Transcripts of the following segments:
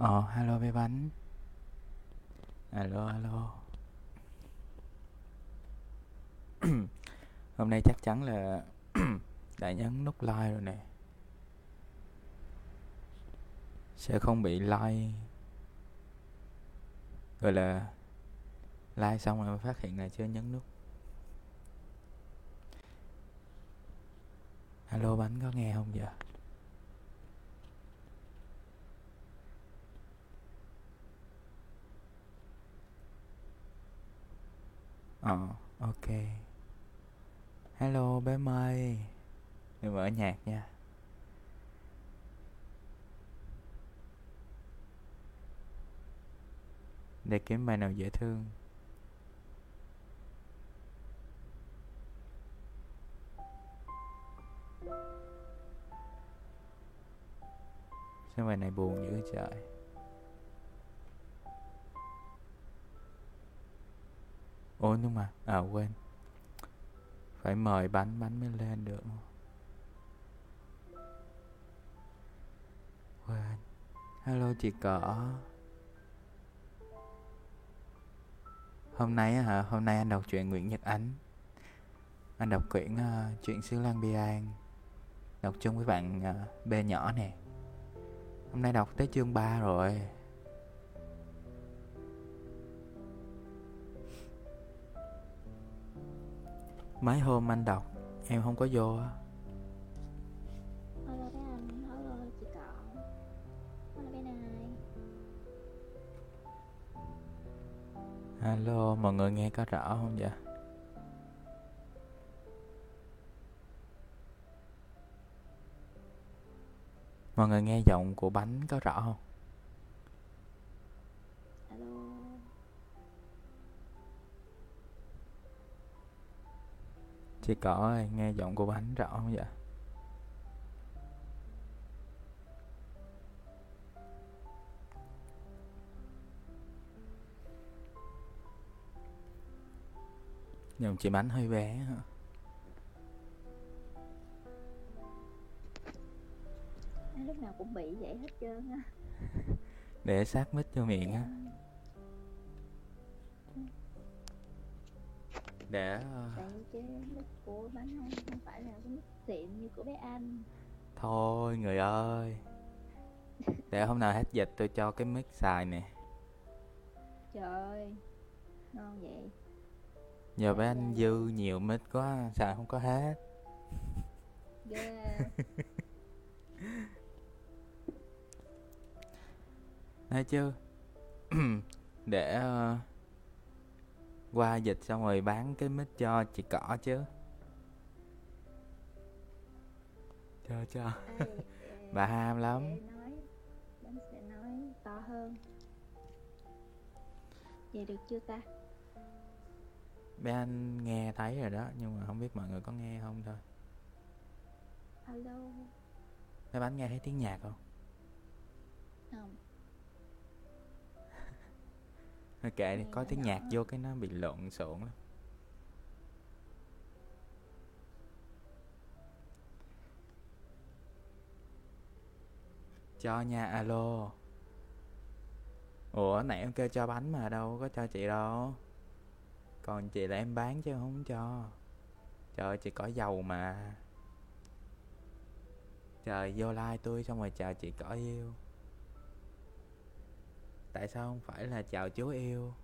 Ờ, hello bé bánh. Alo, alo. Hôm nay chắc chắn là đã nhấn nút like rồi nè. Sẽ không bị like gọi là like xong rồi phát hiện là chưa nhấn nút. Alo bánh có nghe không vậy? Ờ, ok. Hello bé Mây. Đừng mở nhạc nha. Để kiếm bài nào dễ thương. Sao bài này buồn dữ trời. Ủa nhưng mà À quên. Phải mời bánh bánh mới lên được. Quên. Hello chị cỏ Hôm nay hả? Hôm nay anh đọc truyện Nguyễn Nhật Ánh. Anh đọc quyển uh, Chuyện xứ Lan Bi An. Đọc chung với bạn uh, B nhỏ nè. Hôm nay đọc tới chương 3 rồi. Mấy hôm anh đọc Em không có vô á Alo, mọi người nghe có rõ không vậy? Mọi người nghe giọng của bánh có rõ không? Chị cỏ ơi, nghe giọng của bánh rõ không vậy? Giọng chị bánh hơi bé hả? Lúc nào cũng bị vậy hết trơn á Để sát mít cho miệng á Để Tại chứ mic của bánh không, không phải là cái mic xịn như của bé anh. Thôi người ơi. Để hôm nào hết dịch tôi cho cái mic xài nè. Trời ơi Ngon vậy. Giờ bé anh dư nhiều mic quá xài không có hết. Ghê Thấy chứ Để ờ, qua dịch xong rồi bán cái mic cho chị cỏ chứ. Cho cho. Bà ham lắm. nói sẽ nói to hơn. Vậy được chưa ta? Bé anh nghe thấy rồi đó Nhưng mà không biết mọi người có nghe không thôi. Alo. Bé bánh nghe thấy tiếng nhạc không? Không Thôi kệ đi, có tiếng nhạc vô cái nó bị lộn xộn lắm. Cho nha, alo. Ủa, nãy em kêu cho bánh mà đâu có cho chị đâu. Còn chị là em bán chứ không cho. Trời ơi, chị có dầu mà. Trời, vô like tôi xong rồi chào chị có yêu. Tại sao không phải là chào chú yêu?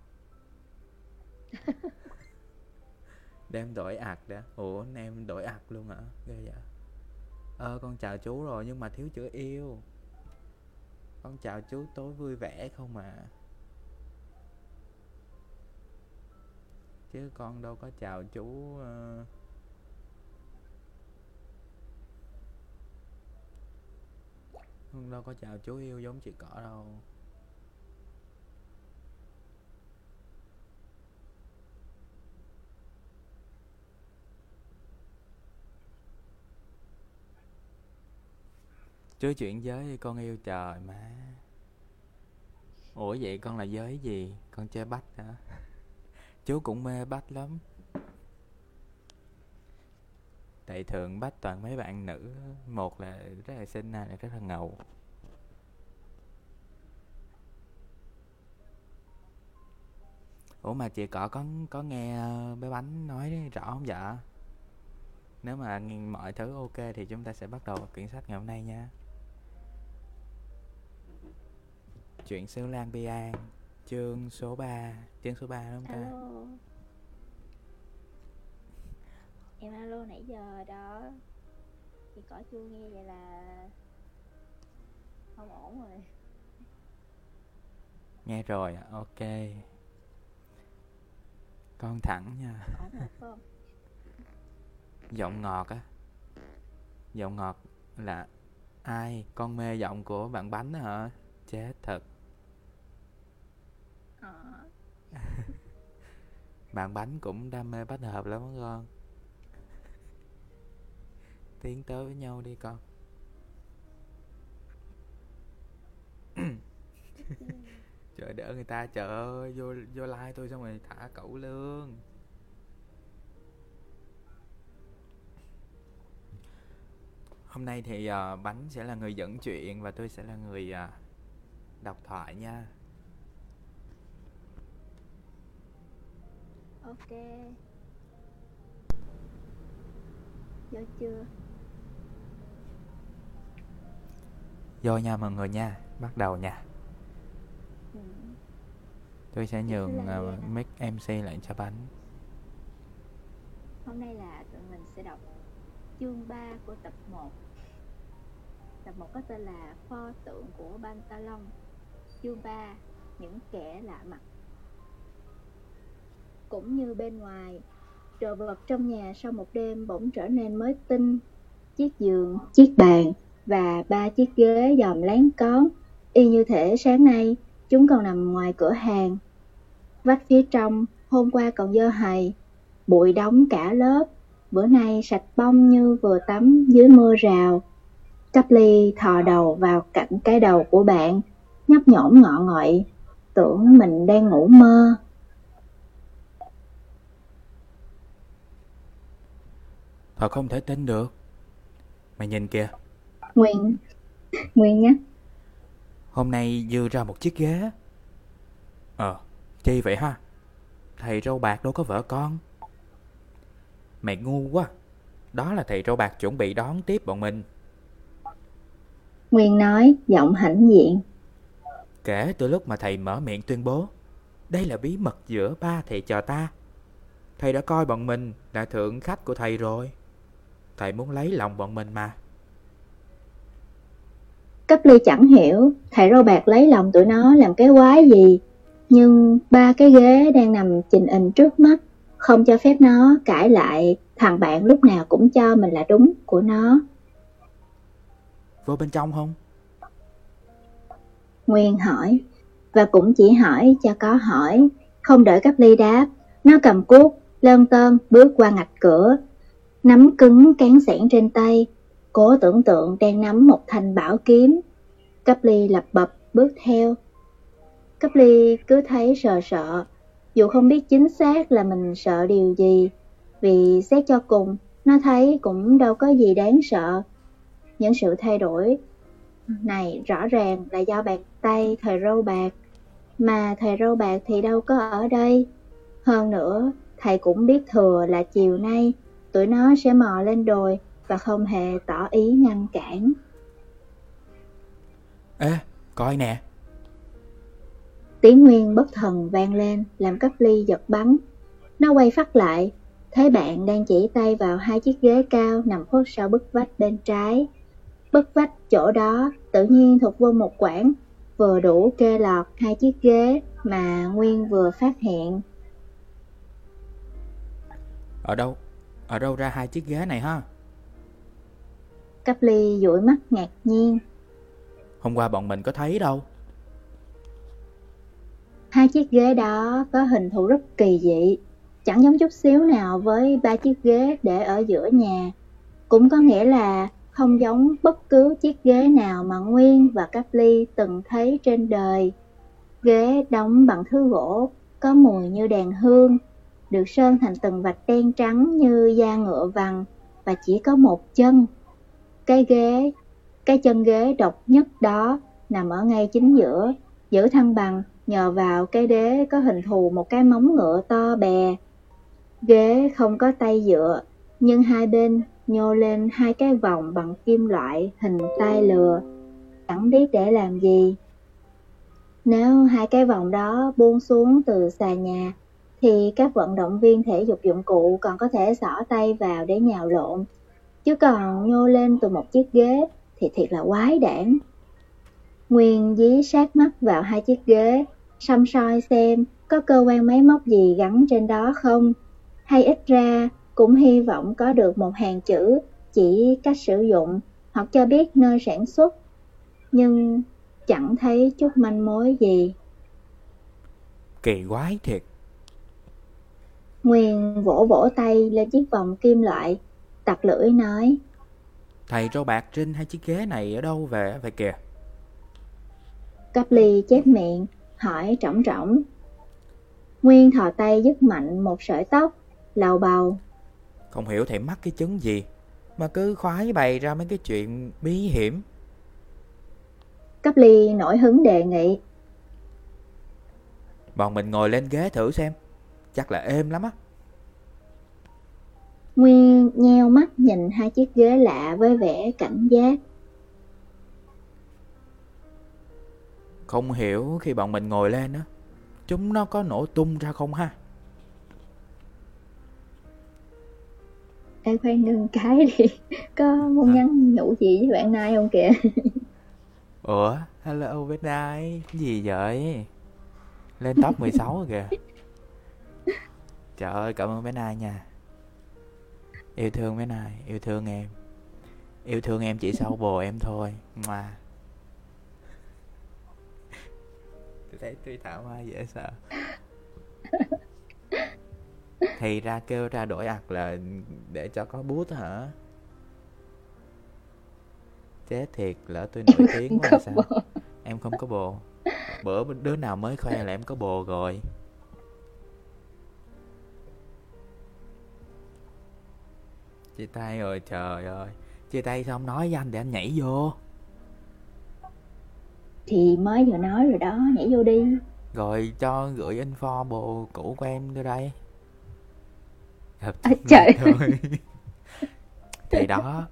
Đem đổi ạc đã. Ủa em đổi ạc luôn hả? Ghê vậy. Ờ con chào chú rồi nhưng mà thiếu chữ yêu. Con chào chú tối vui vẻ không mà Chứ con đâu có chào chú ờ, Con đâu có chào chú yêu giống chị cỏ đâu Chứ chuyện giới con yêu trời má Ủa vậy con là giới gì? Con chơi bách hả? Chú cũng mê bách lắm Tại thường bách toàn mấy bạn nữ Một là rất là xinh, hai là rất là ngầu Ủa mà chị cọ có có nghe ờ, bé bánh nói rõ không dạ? Nếu mà mọi thứ ok thì chúng ta sẽ bắt đầu quyển sách ngày hôm nay nha. Chuyện xứ Lan Bi An chương số 3 chương số 3 đúng không ta? Alo. Em alo nãy giờ đó. Thì cỏ chưa nghe vậy là không ổn rồi. Nghe rồi ok. Con thẳng nha. Không? Giọng ngọt á. Giọng ngọt là ai? Con mê giọng của bạn bánh hả? Chết thật ờ bạn bánh cũng đam mê bách hợp lắm con. Tiến tới với nhau đi con. Trời đỡ người ta trời ơi vô vô like tôi xong rồi thả cẩu lương. Hôm nay thì ờ, bánh sẽ là người dẫn chuyện và tôi sẽ là người ờ, đọc thoại nha ok. Vô chưa? Vô nha mọi người nha. Bắt đầu nha. Ừ. tôi sẽ nhường uh, mic mc lại cho bánh. Hôm nay là tụi mình sẽ đọc chương 3 của tập 1 tập 1 có tên là pho tượng của Bantalon chương 3 những kẻ lạ mặt cũng như bên ngoài. Đồ vật trong nhà sau một đêm bỗng trở nên mới tinh. Chiếc giường chiếc bàn và ba chiếc ghế dòm láng cón. Y như thể sáng nay chúng còn nằm ngoài cửa hàng. Vách phía trong hôm qua còn dơ hầy. Bụi đóng cả lớp. Bữa nay sạch bông như vừa tắm dưới mưa rào. Cắp ly thò đầu vào cạnh cái đầu của bạn nhấp nhổm ngọ ngợi, tưởng mình đang ngủ mơ. Thật không thể tin được. Mày nhìn kìa. Nguyên nguyên nhé. Hôm nay dư ra một chiếc ghế. Ờ chi vậy ha? Thầy râu bạc đâu có vợ con. Mày ngu quá. Đó là thầy râu bạc chuẩn bị đón tiếp bọn mình. Nguyên nói giọng hãnh diện. Kể từ lúc mà thầy mở miệng tuyên bố đây là bí mật giữa ba thầy trò ta. Thầy đã coi bọn mình là thượng khách của thầy rồi thầy muốn lấy lòng bọn mình mà. Cấp ly chẳng hiểu thầy râu bạc lấy lòng tụi nó làm cái quái gì nhưng ba cái ghế đang nằm trình hình trước mắt không cho phép nó cãi lại thằng bạn lúc nào cũng cho mình là đúng của nó. Vô bên trong không? Nguyên hỏi, và cũng chỉ hỏi cho có hỏi, không đợi cấp ly đáp, nó cầm cuốc, lơn tơn bước qua ngạch cửa, nắm cứng cán sẻn trên tay, cố tưởng tượng đang nắm một thanh bảo kiếm. Cấp ly lập bập bước theo. Cấp ly cứ thấy sợ sợ, dù không biết chính xác là mình sợ điều gì, vì xét cho cùng, nó thấy cũng đâu có gì đáng sợ. Những sự thay đổi này rõ ràng là do bàn tay thời râu bạc, mà thầy râu bạc thì đâu có ở đây. Hơn nữa, thầy cũng biết thừa là chiều nay tụi nó sẽ mò lên đồi và không hề tỏ ý ngăn cản. ê coi nè Tiếng Nguyên bất thần vang lên làm cấp ly giật bắn. Nó quay phát lại, thấy bạn đang chỉ tay vào hai chiếc ghế cao nằm khuất sau bức vách bên trái. Bức vách chỗ đó tự nhiên thuộc vô một quãng, vừa đủ kê lọt hai chiếc ghế mà Nguyên vừa phát hiện. ở đâu ở đâu ra hai chiếc ghế này ha Cấp ly dụi mắt ngạc nhiên. hôm qua bọn mình có thấy đâu Hai chiếc ghế đó có hình thù rất kỳ dị, chẳng giống chút xíu nào với ba chiếc ghế để ở giữa nhà. Cũng có nghĩa là không giống bất cứ chiếc ghế nào mà Nguyên và Cáp Ly từng thấy trên đời. Ghế đóng bằng thứ gỗ, có mùi như đàn hương, được sơn thành từng vạch đen trắng như da ngựa vằn và chỉ có một chân. Cái ghế, cái chân ghế độc nhất đó nằm ở ngay chính giữa, giữ thăng bằng nhờ vào cái đế có hình thù một cái móng ngựa to bè. Ghế không có tay dựa, nhưng hai bên nhô lên hai cái vòng bằng kim loại hình tai lừa, chẳng biết để làm gì. Nếu hai cái vòng đó buông xuống từ xà nhà, thì các vận động viên thể dục dụng cụ còn có thể xỏ tay vào để nhào lộn. Chứ còn nhô lên từ một chiếc ghế thì thiệt là quái đản. Nguyên dí sát mắt vào hai chiếc ghế, xăm soi xem có cơ quan máy móc gì gắn trên đó không, hay ít ra cũng hy vọng có được một hàng chữ chỉ cách sử dụng hoặc cho biết nơi sản xuất. Nhưng chẳng thấy chút manh mối gì. Kỳ quái thiệt. Nguyên vỗ vỗ tay lên chiếc vòng kim loại, tặc lưỡi nói. Thầy trâu bạc trên hai chiếc ghế này ở đâu về vậy kìa? Cấp ly chép miệng, hỏi trỏng trỏng. Nguyên thò tay dứt mạnh một sợi tóc, lầu bầu. Không hiểu thầy mắc cái chứng gì, mà cứ khoái bày ra mấy cái chuyện bí hiểm. Cấp ly nổi hứng đề nghị. Bọn mình ngồi lên ghế thử xem, chắc là êm lắm á. Nguyên nheo mắt nhìn hai chiếc ghế lạ với vẻ cảnh giác. Không hiểu khi bọn mình ngồi lên á, chúng nó có nổ tung ra không ha? Ê khoan ngừng cái đi, có muốn nhắn nhủ gì với bạn Nai không kìa? Ủa, hello bên ai? Gì vậy? Lên top 16 rồi kìa. Trời ơi, cảm ơn bé Nai nha. Yêu thương bé Nai, yêu thương em. Yêu thương em chỉ sau bồ em thôi. Mà. Tôi thấy tôi thảo mai dễ sợ. Thì ra kêu ra đổi ạc là để cho có bút hả? Chết thiệt, lỡ tôi nổi tiếng quá sao? Em không có bồ. Bữa đứa nào mới khoe là em có bồ rồi. Chia tay rồi trời ơi. Chia tay không nói với anh để anh nhảy vô. Thì mới vừa nói rồi đó, nhảy vô đi. Rồi cho gửi info bồ cũ của em đưa đây. Gặp À, trời. thôi Thì đó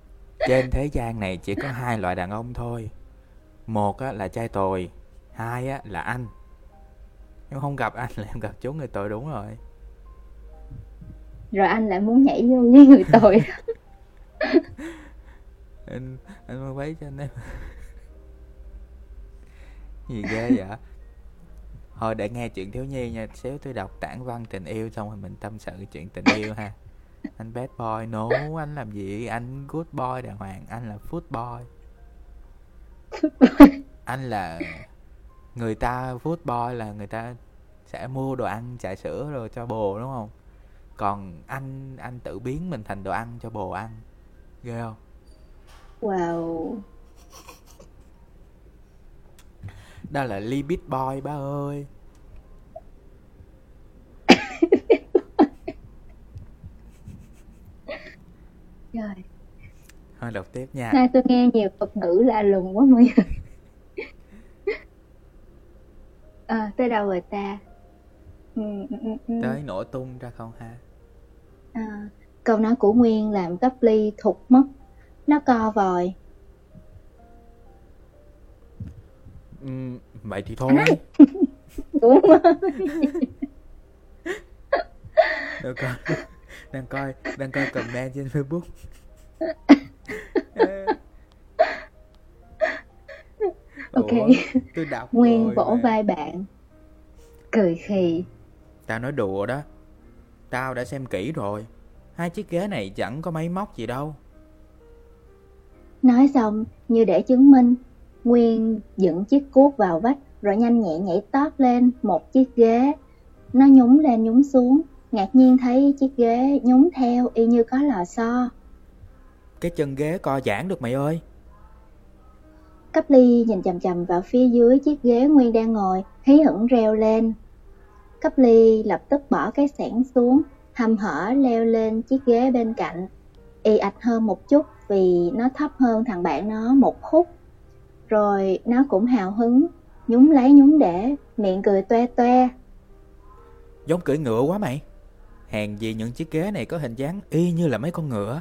Trên thế gian này chỉ có hai loại đàn ông thôi. Một á, là trai tồi Hai á, là anh. Em không gặp anh là em gặp chú người tội đúng rồi rồi anh lại muốn nhảy vô với người tội. anh anh mua váy cho anh em. Gì ghê vậy? Thôi để nghe chuyện thiếu nhi nha. Xíu tôi đọc tản văn tình yêu xong rồi mình tâm sự chuyện tình yêu ha. Anh bad boy, no, anh làm gì? Anh good boy đàng hoàng, anh là food boy. Anh là người ta food boy là người ta sẽ mua đồ ăn, trà sữa rồi cho bồ, đúng không? Còn anh anh tự biến mình thành đồ ăn cho bồ ăn ghê không Wow. đó là libit boy ba ơi Trời. thôi đọc tiếp nha Nay tôi nghe nhiều thuật ngữ lạ lùng quá mọi người. À, tới đâu rồi ta? Ừ, ừ, ừ, ừ. tới nổ tung ra không ha À, câu nói của Nguyên làm cấp ly thụt mất. Nó co vòi. Ừm, vậy thì thôi Đúng đang coi đang coi đang coi comment trên facebook Ok. Ủa, tôi đọc Nguyên rồi vỗ vai bạn. Cười khì. tao nói đùa đó tao đã xem kỹ rồi hai chiếc ghế này chẳng có máy móc gì đâu Nói xong, như để chứng minh, Nguyên dựng chiếc cuốc vào vách rồi nhanh nhẹ nhảy tót lên một chiếc ghế. Nó nhúng lên nhúng xuống, ngạc nhiên thấy chiếc ghế nhúng theo y như có lò xo. cái chân ghế co giãn được mày ơi Cấp ly nhìn chầm chầm vào phía dưới chiếc ghế Nguyên đang ngồi, hí hửng reo lên. Cấp ly lập tức bỏ cái sẻn xuống, hầm hở leo lên chiếc ghế bên cạnh. Y ạch hơn một chút vì nó thấp hơn thằng bạn nó một khúc. Rồi nó cũng hào hứng, nhúng lấy nhúng để, miệng cười toe toe. Giống cưỡi ngựa quá mày. Hèn gì những chiếc ghế này có hình dáng y như là mấy con ngựa.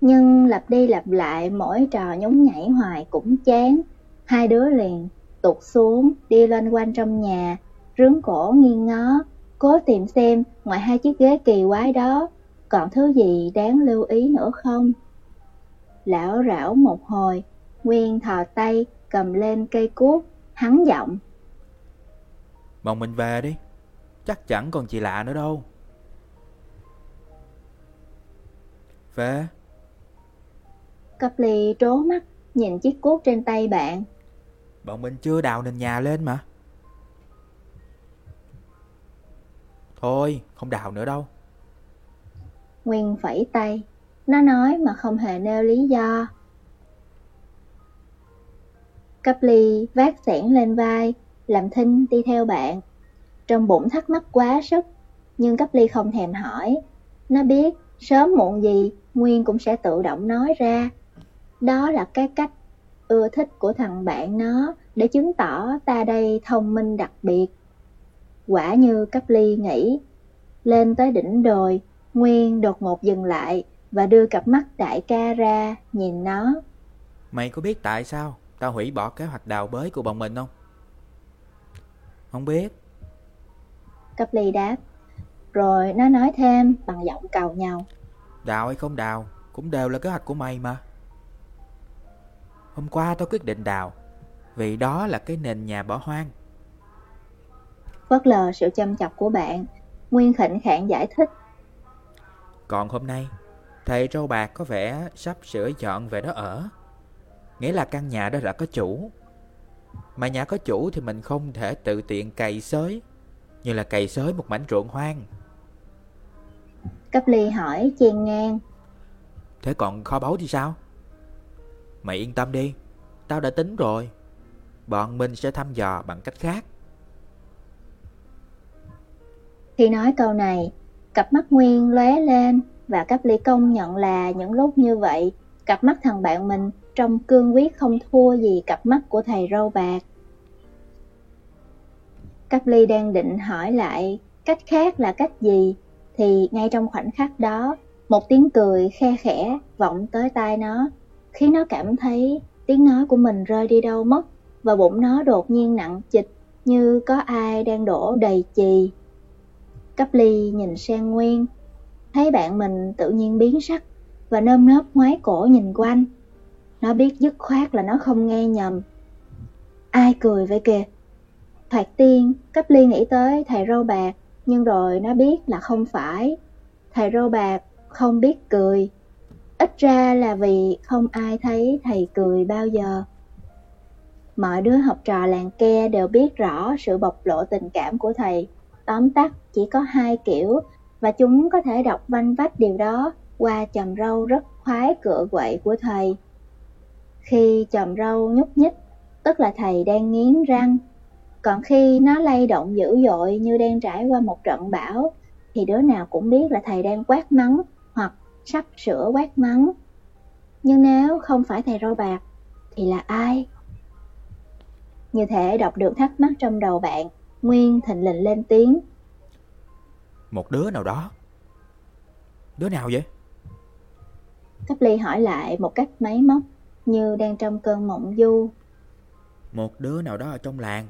Nhưng lặp đi lặp lại mỗi trò nhúng nhảy hoài cũng chán. Hai đứa liền tụt xuống, đi loanh quanh trong nhà, rướng cổ nghiêng ngó, cố tìm xem ngoài hai chiếc ghế kỳ quái đó còn thứ gì đáng lưu ý nữa không. Lão rảo một hồi, Nguyên thò tay cầm lên cây cuốc, hắn giọng. Bọn mình về đi, chắc chẳng còn gì lạ nữa đâu. Về. Cặp ly trố mắt, nhìn chiếc cuốc trên tay bạn. Bọn mình chưa đào nền nhà lên mà. Thôi, không đào nữa đâu. Nguyên phẩy tay, nó nói mà không hề nêu lý do. Cấp ly vác xẻng lên vai, làm thinh đi theo bạn. Trong bụng thắc mắc quá sức, nhưng cấp ly không thèm hỏi. Nó biết sớm muộn gì Nguyên cũng sẽ tự động nói ra. Đó là cái cách ưa thích của thằng bạn nó để chứng tỏ ta đây thông minh đặc biệt. Quả như cấp ly nghĩ, lên tới đỉnh đồi, Nguyên đột ngột dừng lại và đưa cặp mắt đại ca ra nhìn nó. Mày có biết tại sao tao hủy bỏ kế hoạch đào bới của bọn mình không? Không biết. Cấp ly đáp. Rồi nó nói thêm bằng giọng cầu nhau. Đào hay không đào cũng đều là kế hoạch của mày mà. Hôm qua tao quyết định đào vì đó là cái nền nhà bỏ hoang. Phớt lờ sự chăm chọc của bạn, Nguyên khỉnh khạng giải thích. Còn hôm nay, thầy Râu Bạc có vẻ sắp sửa dọn về đó ở. Nghĩa là căn nhà đó đã có chủ. Mà nhà có chủ thì mình không thể tự tiện cày xới, như là cày xới một mảnh ruộng hoang. Cấp ly hỏi chen ngang. Thế còn kho báu thì sao? Mày yên tâm đi, tao đã tính rồi. Bọn mình sẽ thăm dò bằng cách khác. Khi nói câu này, cặp mắt Nguyên lóe lên và cấp ly công nhận là những lúc như vậy, cặp mắt thằng bạn mình trông cương quyết không thua gì cặp mắt của thầy râu bạc. Cáp ly đang định hỏi lại cách khác là cách gì, thì ngay trong khoảnh khắc đó, một tiếng cười khe khẽ vọng tới tai nó, khiến nó cảm thấy tiếng nói của mình rơi đi đâu mất, và bụng nó đột nhiên nặng chịch như có ai đang đổ đầy chì. Cấp ly nhìn sang Nguyên, thấy bạn mình tự nhiên biến sắc và nơm nớp ngoái cổ nhìn quanh. Nó biết dứt khoát là nó không nghe nhầm. Ai cười vậy kìa? Thoạt tiên, cấp ly nghĩ tới thầy râu bạc, nhưng rồi nó biết là không phải. Thầy râu bạc không biết cười. Ít ra là vì không ai thấy thầy cười bao giờ. Mọi đứa học trò làng ke đều biết rõ sự bộc lộ tình cảm của thầy. Tóm tắt chỉ có hai kiểu và chúng có thể đọc vanh vách điều đó qua chầm râu rất khoái cựa quậy của thầy. Khi chòm râu nhúc nhích, tức là thầy đang nghiến răng. Còn khi nó lay động dữ dội như đang trải qua một trận bão, thì đứa nào cũng biết là thầy đang quát mắng sắp sửa quát mắng. Nhưng nếu không phải thầy râu bạc, thì là ai? Như thể đọc được thắc mắc trong đầu bạn, Nguyên thịnh lình lên tiếng. Một đứa nào đó. Đứa nào vậy? Cấp ly hỏi lại một cách máy móc như đang trong cơn mộng du. Một đứa nào đó ở trong làng.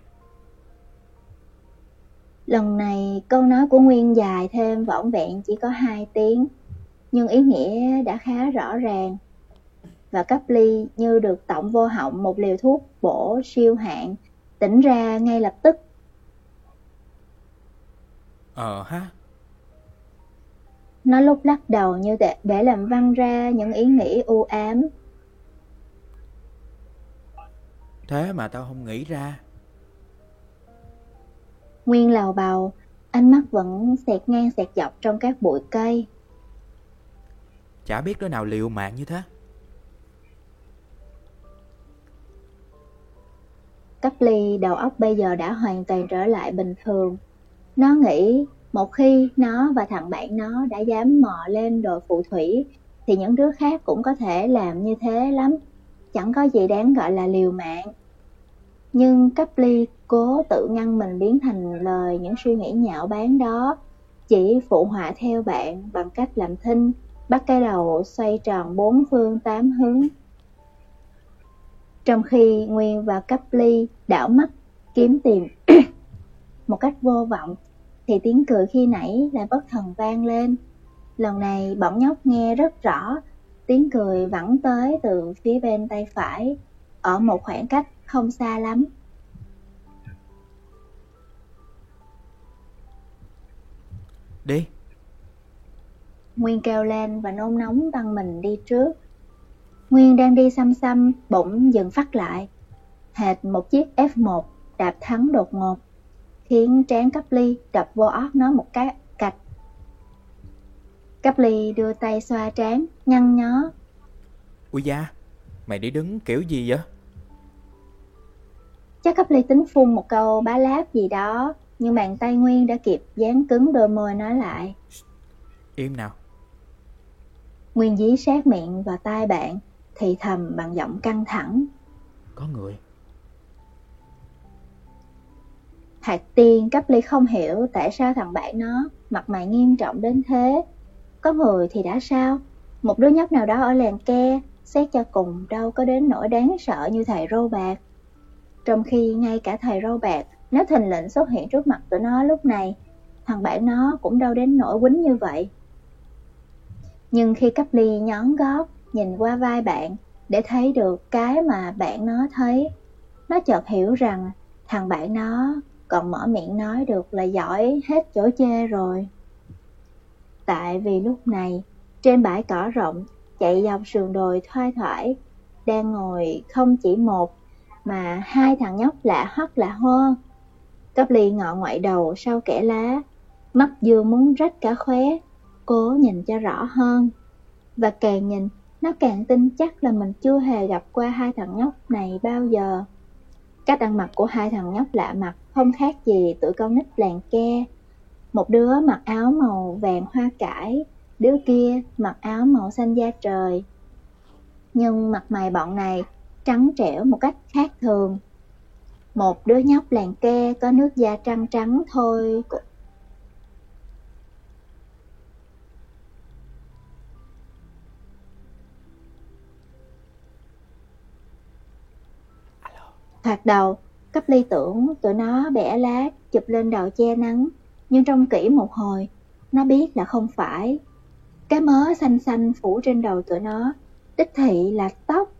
Lần này câu nói của Nguyên dài thêm vỏn vẹn chỉ có hai tiếng, nhưng ý nghĩa đã khá rõ ràng. Và cấp ly như được tổng vô họng một liều thuốc bổ siêu hạn, tỉnh ra ngay lập tức. Ờ ha. Nó lúc lắc đầu như để, để làm văng ra những ý nghĩ u ám Thế mà tao không nghĩ ra. Nguyên lào bào, ánh mắt vẫn xẹt ngang xẹt dọc trong các bụi cây. Chả biết đứa nào liều mạng như thế. Cấp ly đầu óc bây giờ đã hoàn toàn trở lại bình thường. Nó nghĩ một khi nó và thằng bạn nó đã dám mò lên đồi phù thủy thì những đứa khác cũng có thể làm như thế lắm. Chẳng có gì đáng gọi là liều mạng. Nhưng cấp ly cố tự ngăn mình biến thành lời những suy nghĩ nhạo báng đó, chỉ phụ họa theo bạn bằng cách làm thinh, bắt cái đầu xoay tròn bốn phương tám hướng. Trong khi Nguyên và cấp ly đảo mắt kiếm tìm một cách vô vọng, thì tiếng cười khi nãy lại bất thần vang lên. Lần này bọn nhóc nghe rất rõ, tiếng cười vẫn tới từ phía bên tay phải, ở một khoảng cách không xa lắm. Đi Nguyên kêu lên và nôn nóng tăng mình đi trước. Nguyên đang đi xăm xăm, bỗng dừng phát lại. Hệt một chiếc F1 đạp thắng đột ngột, khiến trán cấp ly đập vô óc nó một cái cạch. Cấp ly đưa tay xoa trán, nhăn nhó. Ui da, mày đi đứng kiểu gì vậy? Chắc cấp ly tính phun một câu bá láp gì đó, nhưng bàn tay Nguyên đã kịp dán cứng đôi môi nói lại. Im nào. Nguyên dí sát miệng vào tai bạn, thì thầm bằng giọng căng thẳng. Có người. Hạt tiên cấp ly không hiểu tại sao thằng bạn nó mặt mày nghiêm trọng đến thế. Có người thì đã sao? Một đứa nhóc nào đó ở làng ke, xét cho cùng đâu có đến nỗi đáng sợ như thầy râu bạc. Trong khi ngay cả thầy râu bạc, nếu thình lệnh xuất hiện trước mặt tụi nó lúc này, thằng bạn nó cũng đâu đến nỗi quýnh như vậy. Nhưng khi cấp ly nhón gót, nhìn qua vai bạn, để thấy được cái mà bạn nó thấy, nó chợt hiểu rằng thằng bạn nó còn mở miệng nói được là giỏi hết chỗ chê rồi. Tại vì lúc này, trên bãi cỏ rộng, chạy dọc sườn đồi thoai thoải, đang ngồi không chỉ một, mà hai thằng nhóc lạ hoắc lạ hoa Cấp ly ngọ ngoại đầu sau kẻ lá, mắt vừa muốn rách cả khóe, cố nhìn cho rõ hơn. Và càng nhìn, nó càng tin chắc là mình chưa hề gặp qua hai thằng nhóc này bao giờ. Cách ăn mặc của hai thằng nhóc lạ mặt không khác gì tụi con nít làng ke. Một đứa mặc áo màu vàng hoa cải, đứa kia mặc áo màu xanh da trời. Nhưng mặt mày bọn này trắng trẻo một cách khác thường. Một đứa nhóc làng ke có nước da trắng trắng thôi Thoạt đầu, cấp ly tưởng tụi nó bẻ lá chụp lên đầu che nắng, nhưng trong kỹ một hồi, nó biết là không phải. Cái mớ xanh xanh phủ trên đầu tụi nó, đích thị là tóc.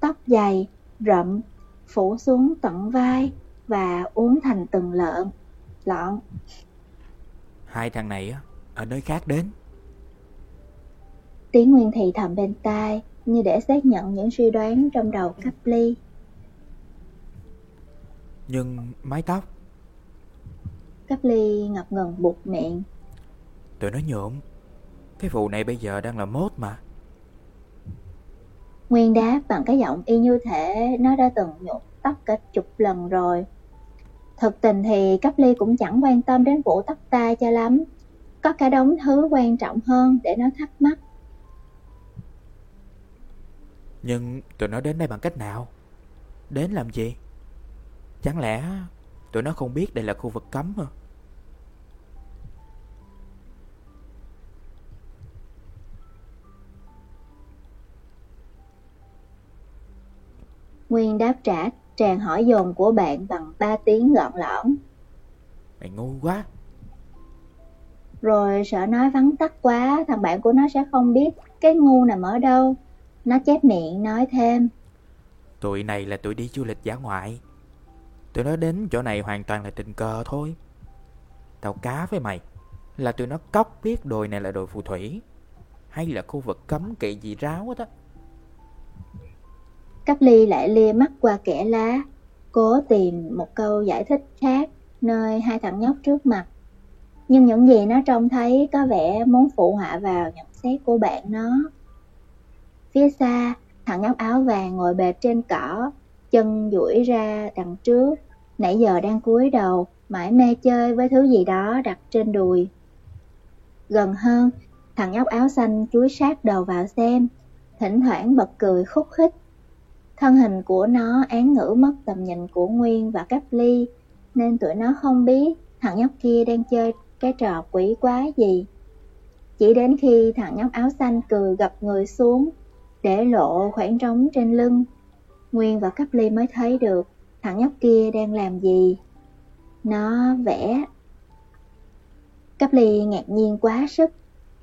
Tóc dày, rậm, phủ xuống tận vai và uốn thành từng lợn, lọn. Hai thằng này ở nơi khác đến. Tiếng Nguyên Thị thầm bên tai như để xác nhận những suy đoán trong đầu cấp ly. Nhưng mái tóc? Cáp ly ngập ngừng buộc miệng. Tụi nó nhuộm Cái vụ này bây giờ đang là mốt mà. Nguyên đáp bằng cái giọng y như thể nó đã từng nhuộm tóc cả chục lần rồi. Thực tình thì cấp ly cũng chẳng quan tâm đến vụ tóc tai cho lắm. Có cả đống thứ quan trọng hơn để nó thắc mắc. Nhưng tụi nó đến đây bằng cách nào? Đến làm gì? Chẳng lẽ tụi nó không biết đây là khu vực cấm à? Nguyên đáp trả tràn hỏi dồn của bạn bằng ba tiếng gọn lõn. Mày ngu quá. Rồi sợ nói vắng tắt quá, thằng bạn của nó sẽ không biết cái ngu nằm ở đâu. Nó chép miệng nói thêm. Tụi này là tụi đi du lịch giả ngoại. Tụi nó đến chỗ này hoàn toàn là tình cờ thôi. Tao cá với mày, Là tụi nó cóc biết đồi này là đồi phù thủy, Hay là khu vực cấm kỵ gì ráo hết á Cắp ly lại lia mắt qua kẻ lá, Cố tìm một câu giải thích khác Nơi hai thằng nhóc trước mặt. Nhưng những gì nó trông thấy Có vẻ muốn phụ họa vào nhận xét của bạn nó. Phía xa, Thằng nhóc áo vàng ngồi bệt trên cỏ Chân duỗi ra đằng trước nãy giờ đang cúi đầu, mãi mê chơi với thứ gì đó đặt trên đùi. Gần hơn, thằng nhóc áo xanh chúi sát đầu vào xem, thỉnh thoảng bật cười khúc khích. Thân hình của nó án ngữ mất tầm nhìn của Nguyên và Cáp Ly, nên tụi nó không biết thằng nhóc kia đang chơi cái trò quỷ quái gì. Chỉ đến khi thằng nhóc áo xanh cười gập người xuống, để lộ khoảng trống trên lưng, Nguyên và Cáp Ly mới thấy được thằng nhóc kia đang làm gì. Nó vẽ. Cáp Ly ngạc nhiên quá sức.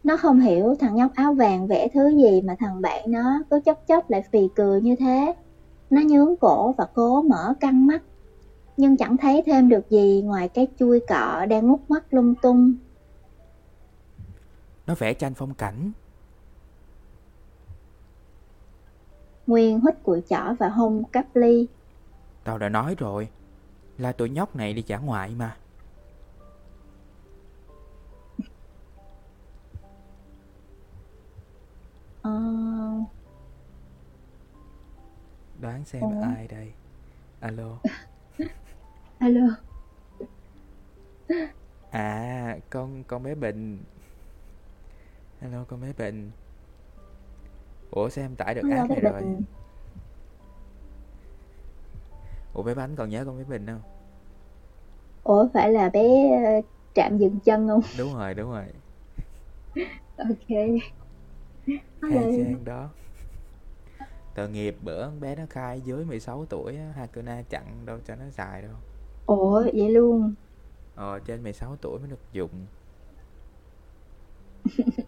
Nó không hiểu thằng nhóc áo vàng vẽ thứ gì mà thằng bạn nó cứ chốc chốc lại phì cười như thế. Nó nhướng cổ và cố mở căng mắt. Nhưng chẳng thấy thêm được gì ngoài cái chui cọ đang ngút mắt lung tung. Nó vẽ tranh phong cảnh. Nguyên hít cùi chỏ và hôn cắp ly. Tao đã nói rồi, là tụi nhóc này đi trả ngoại mà. Ờ, Đoán xem Ủa? ai đây. Alo. alo, À, con con bé Bình. Hello con bé Bình. Ủa sao em tải được app này rồi? Ủa bé Bánh còn nhớ con bé Bình không? Ủa phải là bé ờ, trạm dừng chân không? Đúng rồi, đúng rồi. Ok. Hello. Trang đó. Tội nghiệp bữa bé nó khai dưới 16 tuổi Hakuna chặn đâu cho nó xài đâu. Ủa vậy luôn. Ờ trên 16 tuổi mới được dùng.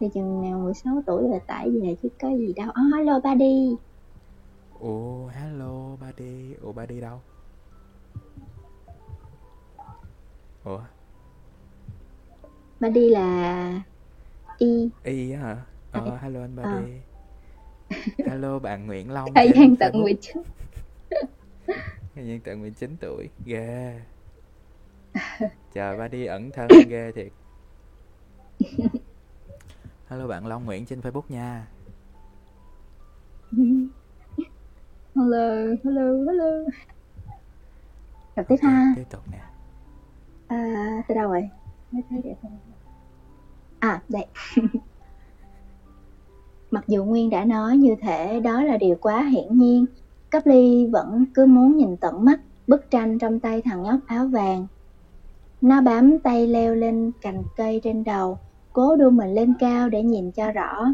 Thì chừng nào 16 tuổi là tải về chứ có gì đâu. Ờ, hello đi. Ồ hello ba đi. Ủa ba đi đâu? Ủa đi là y Y hả? Ờ À, hello anh ờ. đi. Hello bạn Nguyễn Long thời gian tận Facebook. 19. Thời gian tận 19 tuổi. Ghê. Trời đi ẩn thân ghê thiệt. Hello bạn Long Nguyễn trên Facebook nha. hello, hello, hello. Gặp tiếp Ok, ha. Tiếp tục nè. À, từ đâu rồi? Mới thấy? À, đây. Mặc dù Nguyên đã nói như thể đó là điều quá hiển nhiên, Cấp Ly vẫn cứ muốn nhìn tận mắt bức tranh trong tay thằng nhóc áo vàng. Nó bám tay leo lên cành cây trên đầu, cố đưa mình lên cao để nhìn cho rõ.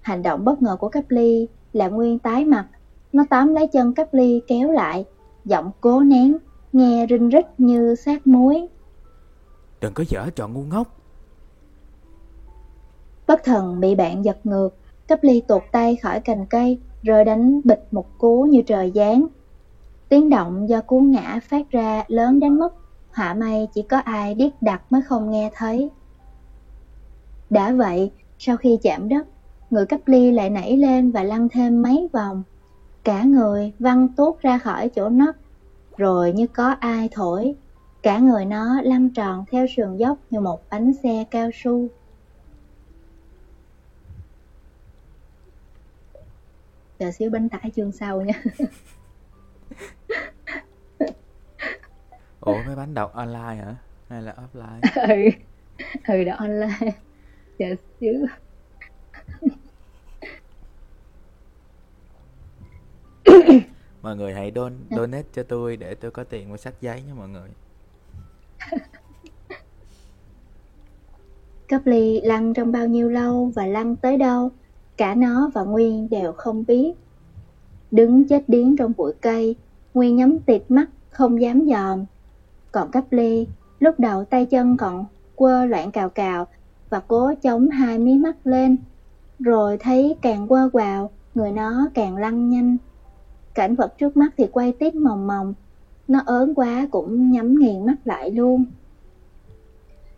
Hành động bất ngờ của Cấp Ly là Nguyên tái mặt, nó tóm lấy chân Cấp Ly kéo lại, giọng cố nén, nghe rinh rít như sát muối. Đừng có dở trò ngu ngốc. Bất thần bị bạn giật ngược, cấp ly tuột tay khỏi cành cây, rồi đánh bịch một cú như trời giáng. Tiếng động do cú ngã phát ra lớn đến mức họa may chỉ có ai điếc đặc mới không nghe thấy. Đã vậy, sau khi chạm đất, người cấp ly lại nảy lên và lăn thêm mấy vòng. Cả người văng tuốt ra khỏi chỗ nấc, rồi như có ai thổi. Cả người nó lăn tròn theo sườn dốc như một bánh xe cao su. Chờ xíu bánh tải chương sau nha. Ủa mấy bánh đọc online hả? Hay là offline? ừ, ừ đã online. Mọi người hãy don donate cho tôi để tôi có tiền mua sách giấy nha mọi người. Cấp ly lăn trong bao nhiêu lâu và lăn tới đâu, cả nó và Nguyên đều không biết. Đứng chết điếng trong bụi cây, Nguyên nhắm tịt mắt, không dám dòm. Còn cấp ly, lúc đầu tay chân còn quơ loạn cào cào và cố chống hai mí mắt lên. Rồi thấy càng quơ quào, người nó càng lăn nhanh. Cảnh vật trước mắt thì quay tiếp mòng mòng, nó ớn quá cũng nhắm nghiền mắt lại luôn.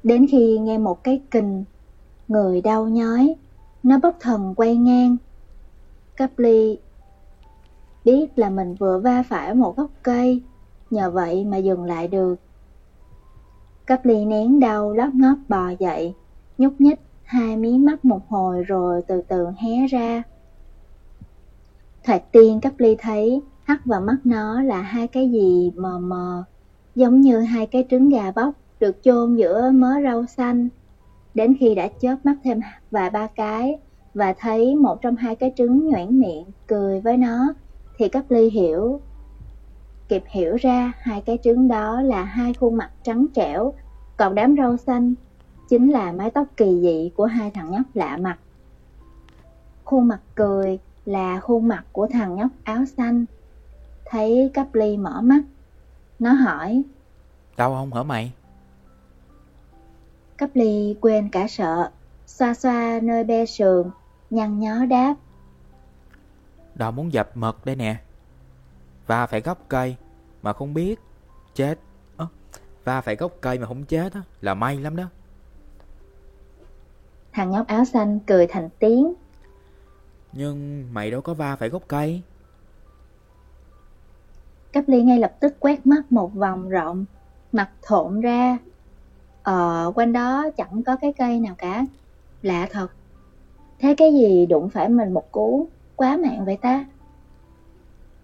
Đến khi nghe một cái kình, người đau nhói, nó bất thần quay ngang. Cấp ly biết là mình vừa va phải một gốc cây, nhờ vậy mà dừng lại được. Cấp ly nén đau lóp ngóp bò dậy, nhúc nhích hai mí mắt một hồi rồi từ từ hé ra. Thoạt tiên cấp ly thấy hắt vào mắt nó là hai cái gì mờ mờ, giống như hai cái trứng gà bóc được chôn giữa mớ rau xanh. Đến khi đã chớp mắt thêm vài ba cái, và thấy một trong hai cái trứng nhoẻn miệng cười với nó thì cấp ly hiểu kịp hiểu ra hai cái trứng đó là hai khuôn mặt trắng trẻo còn đám rau xanh chính là mái tóc kỳ dị của hai thằng nhóc lạ mặt. Khuôn mặt cười là khuôn mặt của thằng nhóc áo xanh. Thấy cấp ly mở mắt nó hỏi đau không hả mày? Cấp ly quên cả sợ xoa xoa nơi be sườn nhăn nhó đáp đau muốn dập mật đây nè. Và phải gốc cây mà không biết chết. À, và phải gốc cây mà không chết á là may lắm đó thằng nhóc áo xanh cười thành tiếng. Nhưng mày đâu có va phải gốc cây. Cấp ly ngay lập tức quét mắt một vòng rộng Mặt thộn ra. Ờ quanh đó chẳng có cái cây nào cả. Lạ thật Thế cái gì đụng phải mình một cú Quá mạng vậy ta?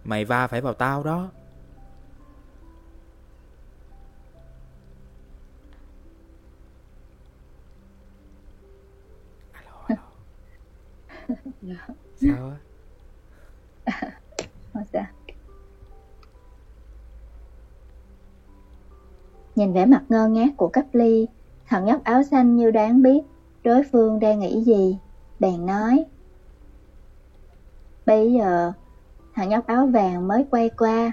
Mày va phải vào tao đó sao á sao Nhìn vẻ mặt ngơ ngác của cấp ly, thằng nhóc áo xanh như đoán biết đối phương đang nghĩ gì, bèn nói. Bây giờ, thằng nhóc áo vàng mới quay qua,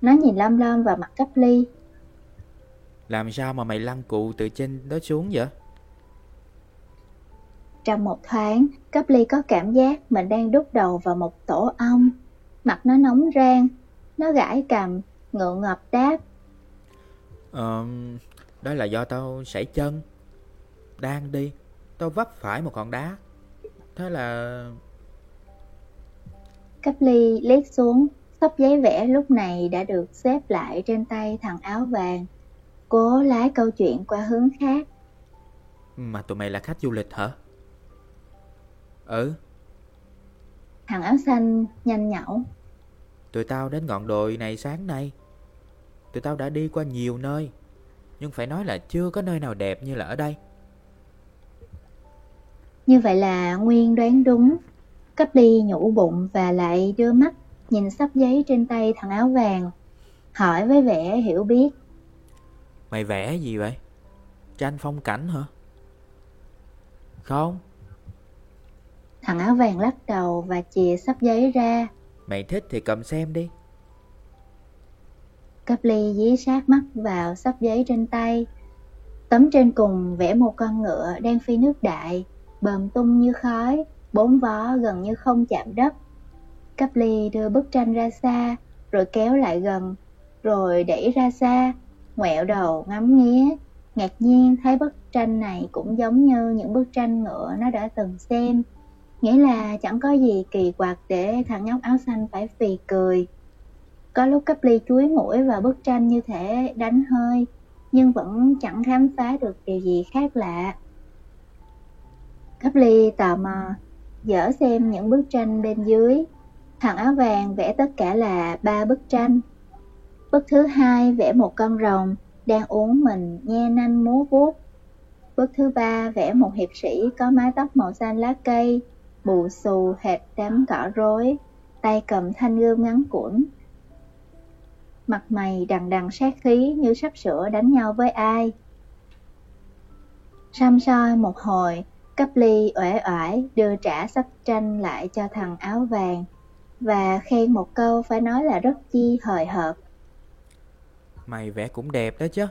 nó nhìn lâm lâm vào mặt cấp ly. Làm sao mà mày lăn cụ từ trên đó xuống vậy? Trong một thoáng, cấp ly có cảm giác mình đang đút đầu vào một tổ ong. Mặt nó nóng rang, nó gãi cầm, ngượng ngập đáp. Ờ, đó là do tao sảy chân Đang đi Tao vấp phải một hòn đá Thế là Cấp ly liếc xuống Sắp giấy vẽ lúc này đã được xếp lại trên tay thằng áo vàng Cố lái câu chuyện qua hướng khác Mà tụi mày là khách du lịch hả? Ừ. Thằng áo xanh nhanh nhẩu. Tụi tao đến ngọn đồi này sáng nay. Tụi tao đã đi qua nhiều nơi Nhưng phải nói là chưa có nơi nào đẹp như là ở đây. Như vậy là Nguyên đoán đúng. Cấp ly nhủ bụng và lại đưa mắt Nhìn sắp giấy trên tay thằng áo vàng. Hỏi với vẻ hiểu biết. Mày vẽ gì vậy? Tranh phong cảnh hả? Không Thằng áo vàng lắc đầu và chìa sắp giấy ra Mày thích thì cầm xem đi Cấp ly dí sát mắt vào sắp giấy trên tay. Tấm trên cùng vẽ một con ngựa đang phi nước đại, bờm tung như khói, bốn vó gần như không chạm đất. Cấp ly đưa bức tranh ra xa, rồi kéo lại gần, rồi đẩy ra xa, ngoẹo đầu ngắm nghía, ngạc nhiên thấy bức tranh này cũng giống như những bức tranh ngựa nó đã từng xem. Nghĩa là chẳng có gì kỳ quặc để thằng nhóc áo xanh phải phì cười. Có lúc cấp ly chuối mũi vào bức tranh như thể đánh hơi, nhưng vẫn chẳng khám phá được điều gì khác lạ. Cấp ly tò mò, dở xem những bức tranh bên dưới. Thằng áo vàng vẽ tất cả là ba bức tranh. Bức thứ hai vẽ một con rồng đang uống mình nhe nanh múa vuốt. Bức thứ ba vẽ một hiệp sĩ có mái tóc màu xanh lá cây, bù xù hệt đám cỏ rối, tay cầm thanh gươm ngắn cuộn, mặt mày đằng đằng sát khí như sắp sửa đánh nhau với ai. Xăm soi một hồi, cấp ly uể oải đưa trả sắp tranh lại cho thằng áo vàng và khen một câu phải nói là rất chi hời hợt. Mày vẽ cũng đẹp đó chứ.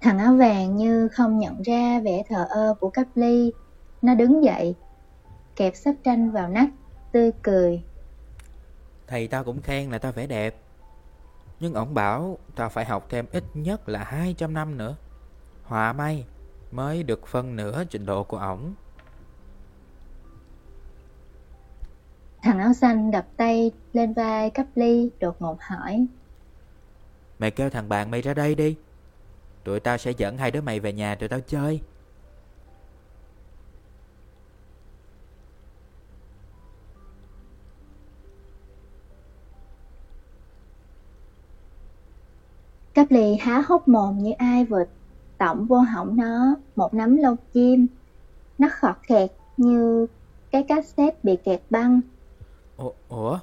Thằng áo vàng như không nhận ra vẻ thờ ơ của cấp ly. Nó đứng dậy, kẹp sắp tranh vào nách, tươi cười. Thầy tao cũng khen là tao vẽ đẹp. Nhưng ổng bảo tao phải học thêm ít nhất là 200 năm nữa. Họa may mới được phân nửa trình độ của ổng. Thằng áo xanh đập tay lên vai cấp ly đột ngột hỏi. Mày kêu thằng bạn mày ra đây đi. Tụi tao sẽ dẫn hai đứa mày về nhà tụi tao chơi Cấp ly há hốc mồm như ai vừa tổng vô họng nó một nắm lông chim. Nó khọt kẹt như cái cassette bị kẹt băng. Ủa, ủa?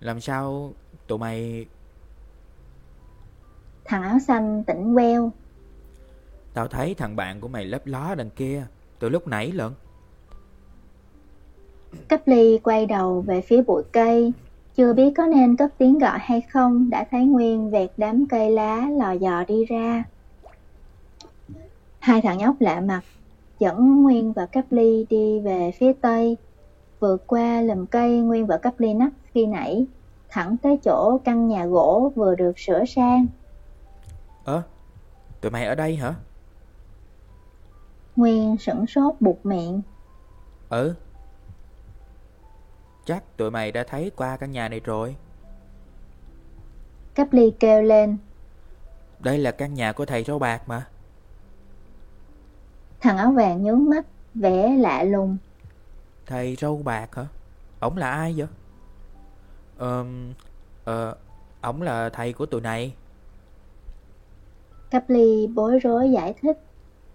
Làm sao tụi mày... Thằng áo xanh tỉnh queo. Tao thấy thằng bạn của mày lấp ló đằng kia từ lúc nãy lận. Cấp ly quay đầu về phía bụi cây, chưa biết có nên cất tiếng gọi hay không đã thấy Nguyên vẹt đám cây lá lò dò đi ra. Hai thằng nhóc lạ mặt dẫn Nguyên và Cấp ly đi về phía tây, vượt qua lùm cây Nguyên và Cấp ly nắp khi nãy, thẳng tới chỗ căn nhà gỗ vừa được sửa sang. Ơ, tụi mày ở đây hả? Nguyên sửng sốt bụt miệng. Ừ. Chắc tụi mày đã thấy qua căn nhà này rồi. Cấp ly kêu lên. Đây là căn nhà của thầy râu bạc mà. Thằng áo vàng nhướng mắt, vẻ lạ lùng. Thầy râu bạc hả? Ổng là ai vậy? Ờm... Ờ... Ổng là thầy của tụi này. Cấp ly bối rối giải thích.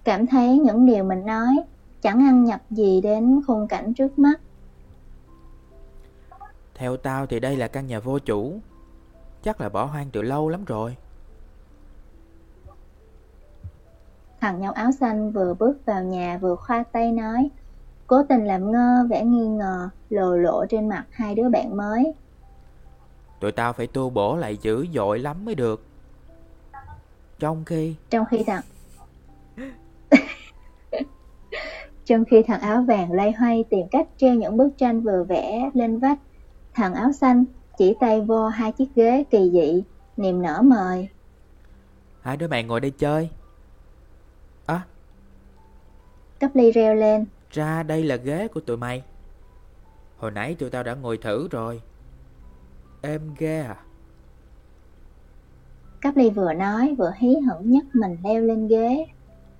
Cảm thấy những điều mình nói chẳng ăn nhập gì đến khung cảnh trước mắt. Theo tao thì đây là căn nhà vô chủ. Chắc là bỏ hoang từ lâu lắm rồi. Thằng nhau áo xanh vừa bước vào nhà vừa khoa tay nói, cố tình làm ngơ vẻ nghi ngờ lồ lộ trên mặt hai đứa bạn mới. Tụi tao phải tu bổ lại dữ dội lắm mới được. Trong khi... Trong khi thằng... Trong khi thằng áo vàng lay hoay tìm cách treo những bức tranh vừa vẽ lên vách, thằng áo xanh chỉ tay vô hai chiếc ghế kỳ dị, niềm nở mời. Hai đứa mày ngồi đây chơi. À, Cấp ly reo lên. ra đây là ghế của tụi mày. Hồi nãy tụi tao đã ngồi thử rồi. Êm ghê à? Cấp ly vừa nói vừa hí hửng nhấc mình leo lên ghế.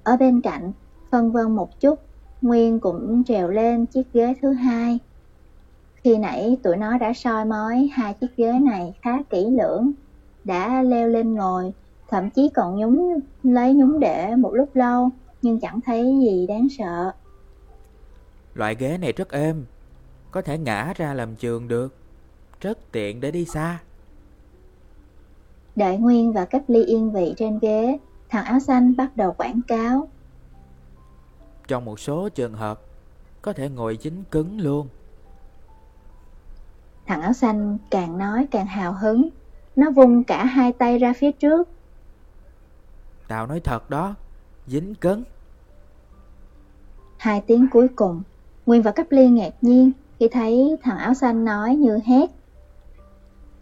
Ở bên cạnh, phân vân một chút, Nguyên cũng trèo lên chiếc ghế thứ hai. Khi nãy tụi nó đã soi mói hai chiếc ghế này khá kỹ lưỡng, đã leo lên ngồi, thậm chí còn nhúng lấy nhúng để một lúc lâu, nhưng chẳng thấy gì đáng sợ. Loại ghế này rất êm. Có thể ngã ra làm trường được. Rất tiện để đi xa. Đợi Nguyên và Cấp ly yên vị trên ghế, thằng áo xanh bắt đầu quảng cáo. Trong một số trường hợp, có thể ngồi chính cứng luôn. Thằng áo xanh càng nói càng hào hứng, nó vung cả hai tay ra phía trước, Tao nói thật đó, dính cứng. Hai tiếng cuối cùng, Nguyên và Cấp Ly ngạc nhiên khi thấy thằng áo xanh nói như hét.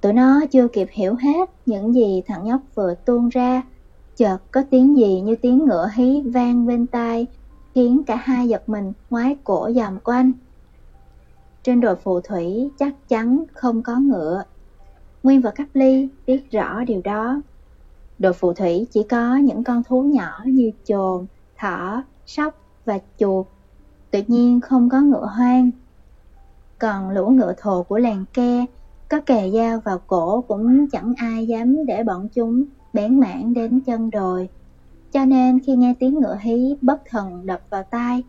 Tụi nó chưa kịp hiểu hết những gì thằng nhóc vừa tuôn ra, chợt có tiếng gì như tiếng ngựa hí vang bên tai, khiến cả hai giật mình ngoái cổ dòm quanh. Trên đồi phù thủy chắc chắn không có ngựa. Nguyên và Cấp Ly biết rõ điều đó. Đồi phù thủy chỉ có những con thú nhỏ như chồn, thỏ, sóc và chuột. Tuyệt nhiên không có ngựa hoang. Còn lũ ngựa thồ của làng ke có kề dao vào cổ cũng chẳng ai dám để bọn chúng bén mảng đến chân đồi. Cho nên khi nghe tiếng ngựa hí bất thần đập vào tai,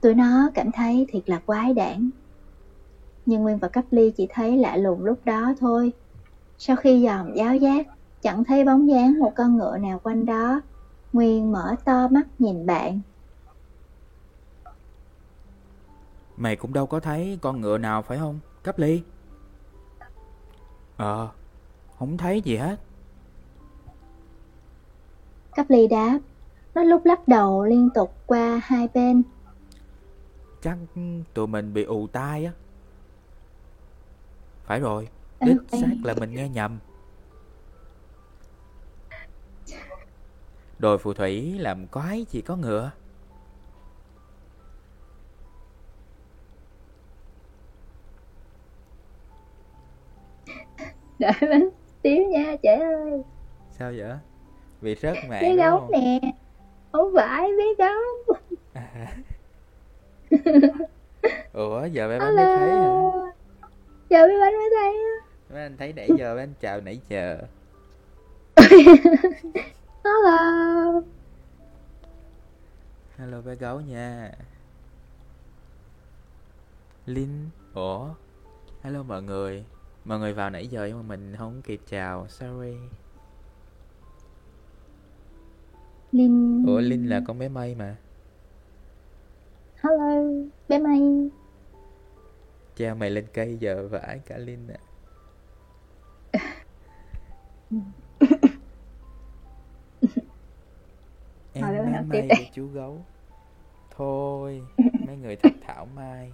tụi nó cảm thấy thiệt là quái đản. Nhưng Nguyên và Cấp Ly chỉ thấy lạ lùng lúc đó thôi. Sau khi dòm giáo giác, chẳng thấy bóng dáng một con ngựa nào quanh đó. Nguyên mở to mắt nhìn bạn. Mày cũng đâu có thấy con ngựa nào phải không? Cấp ly. Ờ, không thấy gì hết. Cấp ly đáp, nó lúc lắc đầu liên tục qua hai bên. Chắc tụi mình bị ù tai á. Phải rồi, đích xác là mình nghe nhầm. Đồi phù thủy làm quái chỉ có ngựa. Đợi bánh xíu nha trẻ ơi. Sao vậy? Bị rớt mạng Bé gấu không? nè. Không phải bé gấu. À. Ủa giờ bé bánh mới thấy hả? Giờ bé bánh mới thấy á. Mấy anh thấy nãy giờ mấy anh chào nãy giờ. Hello. Hello bé gấu nha. Linh Ủa? Hello mọi người. Mọi người vào nãy giờ nhưng mà mình không kịp chào Sorry. Linh. Ủa Linh là con bé mây mà. Hello bé mây Treo mày lên cây giờ vãi cả Linh ạ. Em mây đi. với chú gấu. Thôi Mấy người thật thảo mai.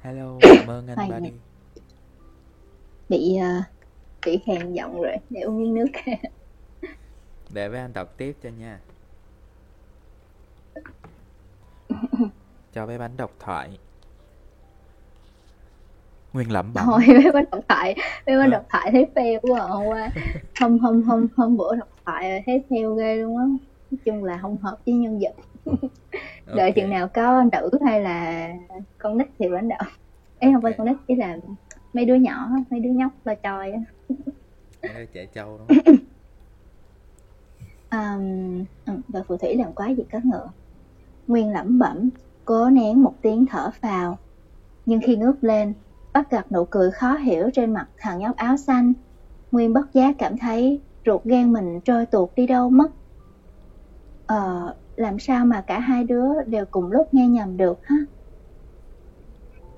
Hello Cảm ơn anh Buddy. Nhật. Bị ờ, Bị khàn giọng rồi Để uống miếng nước. Để với anh đọc tiếp cho nha Cho bé bánh độc thoại. Nguyên lẩm bẩm Thôi bé có độc thoại Bé có Hả? độc thoại thấy phê quá à, hôm qua. Hôm hôm hôm hôm bữa độc thoại thấy theo ghê luôn á. Nói chung là không hợp với nhân vật. Đợi Ok. chừng nào có nữ hay là con nít thì vẫn đậu Ấy không phải con nít, chỉ là mấy đứa nhỏ, mấy đứa nhóc lo choi á. Trẻ trâu đúng không? Um, ừ, và phù thủy làm quái gì có ngựa Nguyên lẩm bẩm, Cố nén một tiếng thở phào. Nhưng khi ngước lên, Bắt gặp nụ cười khó hiểu trên mặt thằng nhóc áo xanh. Nguyên bất giác cảm thấy Ruột gan mình trôi tuột đi đâu mất. Ờ Làm sao mà cả hai đứa đều cùng lúc nghe nhầm được ha?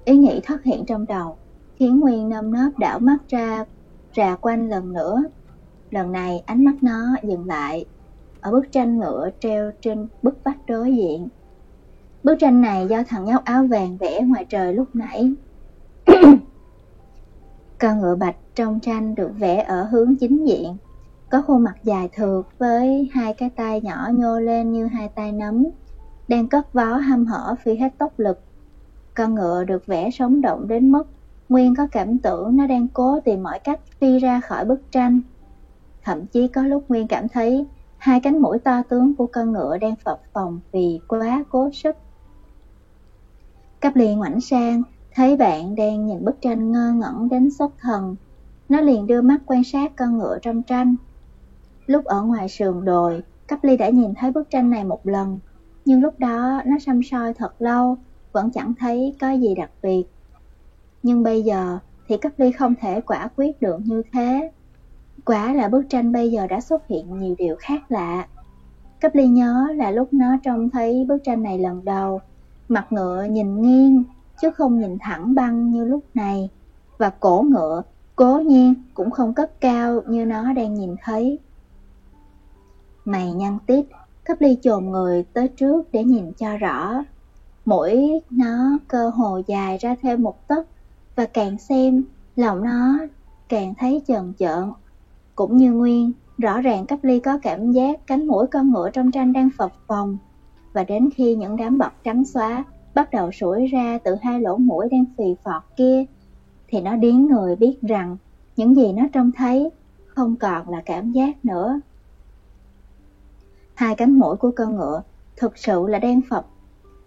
Ý nghĩ thoát hiện trong đầu Khiến Nguyên nâm nớp đảo mắt ra, Rà quanh lần nữa. Lần này ánh mắt nó dừng lại ở bức tranh ngựa treo trên bức vách đối diện. Bức tranh này do thằng nhóc áo vàng vẽ ngoài trời lúc nãy. Con ngựa bạch trong tranh được vẽ ở hướng chính diện, có khuôn mặt dài thượt với hai cái tay nhỏ nhô lên như hai tay nấm, đang cất vó hăm hở phi hết tốc lực. Con ngựa được vẽ sống động đến mức Nguyên có cảm tưởng nó đang cố tìm mọi cách phi ra khỏi bức tranh. Thậm chí có lúc Nguyên cảm thấy hai cánh mũi to tướng của con ngựa đang phập phồng vì quá cố sức. Cáp liền ngoảnh sang, thấy bạn đang nhìn bức tranh ngơ ngẩn đến sốt thần. Nó liền đưa mắt quan sát con ngựa trong tranh. Lúc ở ngoài sườn đồi, Cáp ly đã nhìn thấy bức tranh này một lần, nhưng lúc đó nó xăm soi thật lâu, vẫn chẳng thấy có gì đặc biệt. Nhưng bây giờ thì Cáp ly không thể quả quyết được như thế. Quả là bức tranh bây giờ đã xuất hiện nhiều điều khác lạ. Cấp ly nhớ là lúc nó trông thấy bức tranh này lần đầu, mặt ngựa nhìn nghiêng, chứ không nhìn thẳng băng như lúc này. Và cổ ngựa, cố nhiên cũng không cất cao như nó đang nhìn thấy. Mày nhăn tít, cấp ly chồm người tới trước để nhìn cho rõ. Mũi nó cơ hồ dài ra thêm một tấc, và càng xem, lòng nó càng thấy chần chợn. Cũng như Nguyên, rõ ràng cấp ly có cảm giác cánh mũi con ngựa trong tranh đang phập phồng. Và đến khi những đám bọt trắng xóa bắt đầu sủi ra từ hai lỗ mũi đang phì phọt kia, thì nó điến người biết rằng những gì nó trông thấy không còn là cảm giác nữa. Hai cánh mũi của con ngựa thực sự là đang phập,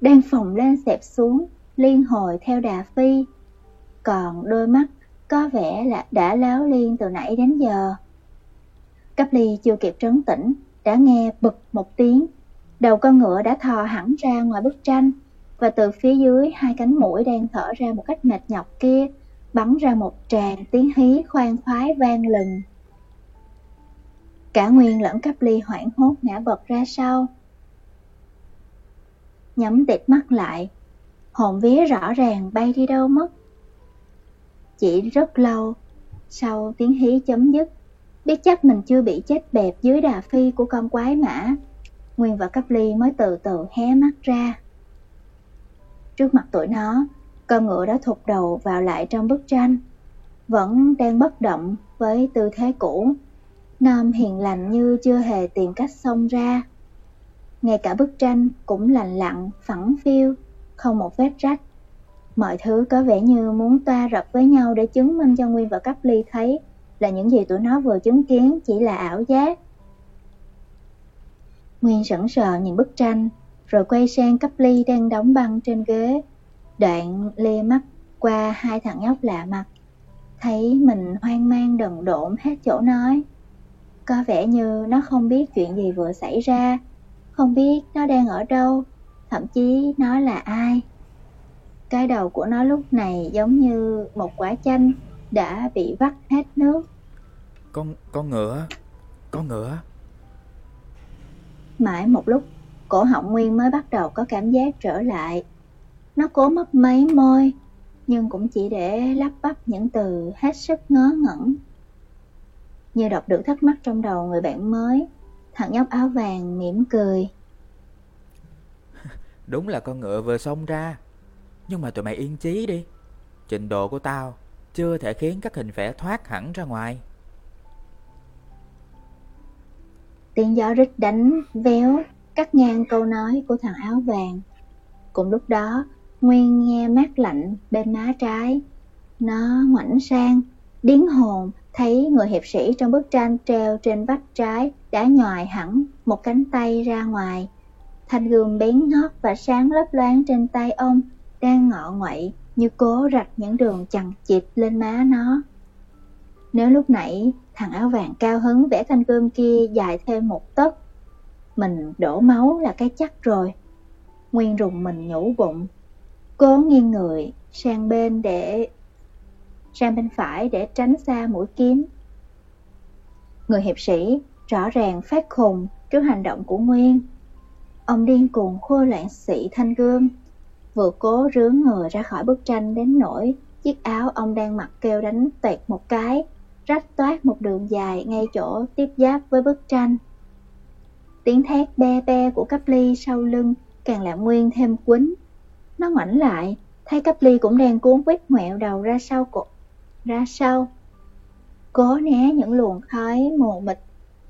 đang phồng lên xẹp xuống, liên hồi theo đà phi. Còn đôi mắt có vẻ là đã láo liên từ nãy đến giờ. Cáp ly chưa kịp trấn tĩnh, đã nghe bực một tiếng. Đầu con ngựa đã thò hẳn ra ngoài bức tranh, và từ phía dưới hai cánh mũi đang thở ra một cách mệt nhọc kia, bắn ra một tràng tiếng hí khoan khoái vang lừng. Cả Nguyên lẫn Cáp ly hoảng hốt ngã bật ra sau. Nhắm tịt mắt lại, hồn vía rõ ràng bay đi đâu mất. Chỉ rất lâu, sau tiếng hí chấm dứt, biết chắc mình chưa bị chết bẹp dưới đà phi của con quái mã, Nguyên và Cấp Ly mới từ từ hé mắt ra. Trước mặt tụi nó, con ngựa đã thụt đầu vào lại trong bức tranh, vẫn đang bất động với tư thế cũ, nam hiền lành như chưa hề tìm cách xông ra. Ngay cả bức tranh cũng lành lặn, phẳng phiu, không một vết rách. Mọi thứ có vẻ như muốn toa rập với nhau để chứng minh cho Nguyên và Cấp Ly thấy là những gì tụi nó vừa chứng kiến chỉ là ảo giác. Nguyên sững sờ nhìn bức tranh, rồi quay sang Cấp Ly đang đóng băng trên ghế. Đoạn lê mắt qua hai thằng nhóc lạ mặt, thấy mình hoang mang đần độn hết chỗ nói. Có vẻ như nó không biết chuyện gì vừa xảy ra, không biết nó đang ở đâu, thậm chí nó là ai. Cái đầu của nó lúc này giống như một quả chanh đã bị vắt hết nước. Con con ngựa, con ngựa. Mãi một lúc, cổ họng Nguyên mới bắt đầu có cảm giác trở lại. Nó cố mất mấy môi, nhưng cũng chỉ để lắp bắp những từ hết sức ngớ ngẩn. Như đọc được thắc mắc trong đầu người bạn mới, thằng nhóc áo vàng mỉm cười. Đúng là con ngựa vừa xông ra, nhưng mà tụi mày yên chí đi. Trình độ của tao chưa thể khiến các hình vẽ thoát hẳn ra ngoài. Tiếng gió rít đánh véo cắt ngang câu nói của thằng áo vàng. Cùng lúc đó, Nguyên nghe mát lạnh bên má trái. Nó ngoảnh sang, điến hồn thấy người hiệp sĩ trong bức tranh treo trên vách trái đã nhòi hẳn một cánh tay ra ngoài. Thanh gươm bén ngót và sáng lấp loáng trên tay ông đang ngọ nguậy như cố rạch những đường chằng chịt lên má nó. Nếu lúc nãy thằng áo vàng cao hứng vẽ thanh gươm kia dài thêm một tấc, mình đổ máu là cái chắc rồi. Nguyên rùng mình nhủ bụng, cố nghiêng người sang bên để sang bên phải để tránh xa mũi kiếm. Người hiệp sĩ rõ ràng phát khùng trước hành động của Nguyên. Ông điên cuồng khua loạn sĩ thanh gươm, vừa cố rướn người ra khỏi bức tranh đến nỗi chiếc áo ông đang mặc kêu đánh toẹt một cái, rách toát một đường dài ngay chỗ tiếp giáp với bức tranh. Tiếng thét be be của cắp ly sau lưng càng làm Nguyên thêm quýnh. Nó ngoảnh lại, thấy cắp ly cũng đang cuốn quýt ngoẹo đầu ra sau cổ, ra sau. Cố né những luồng khói mù mịt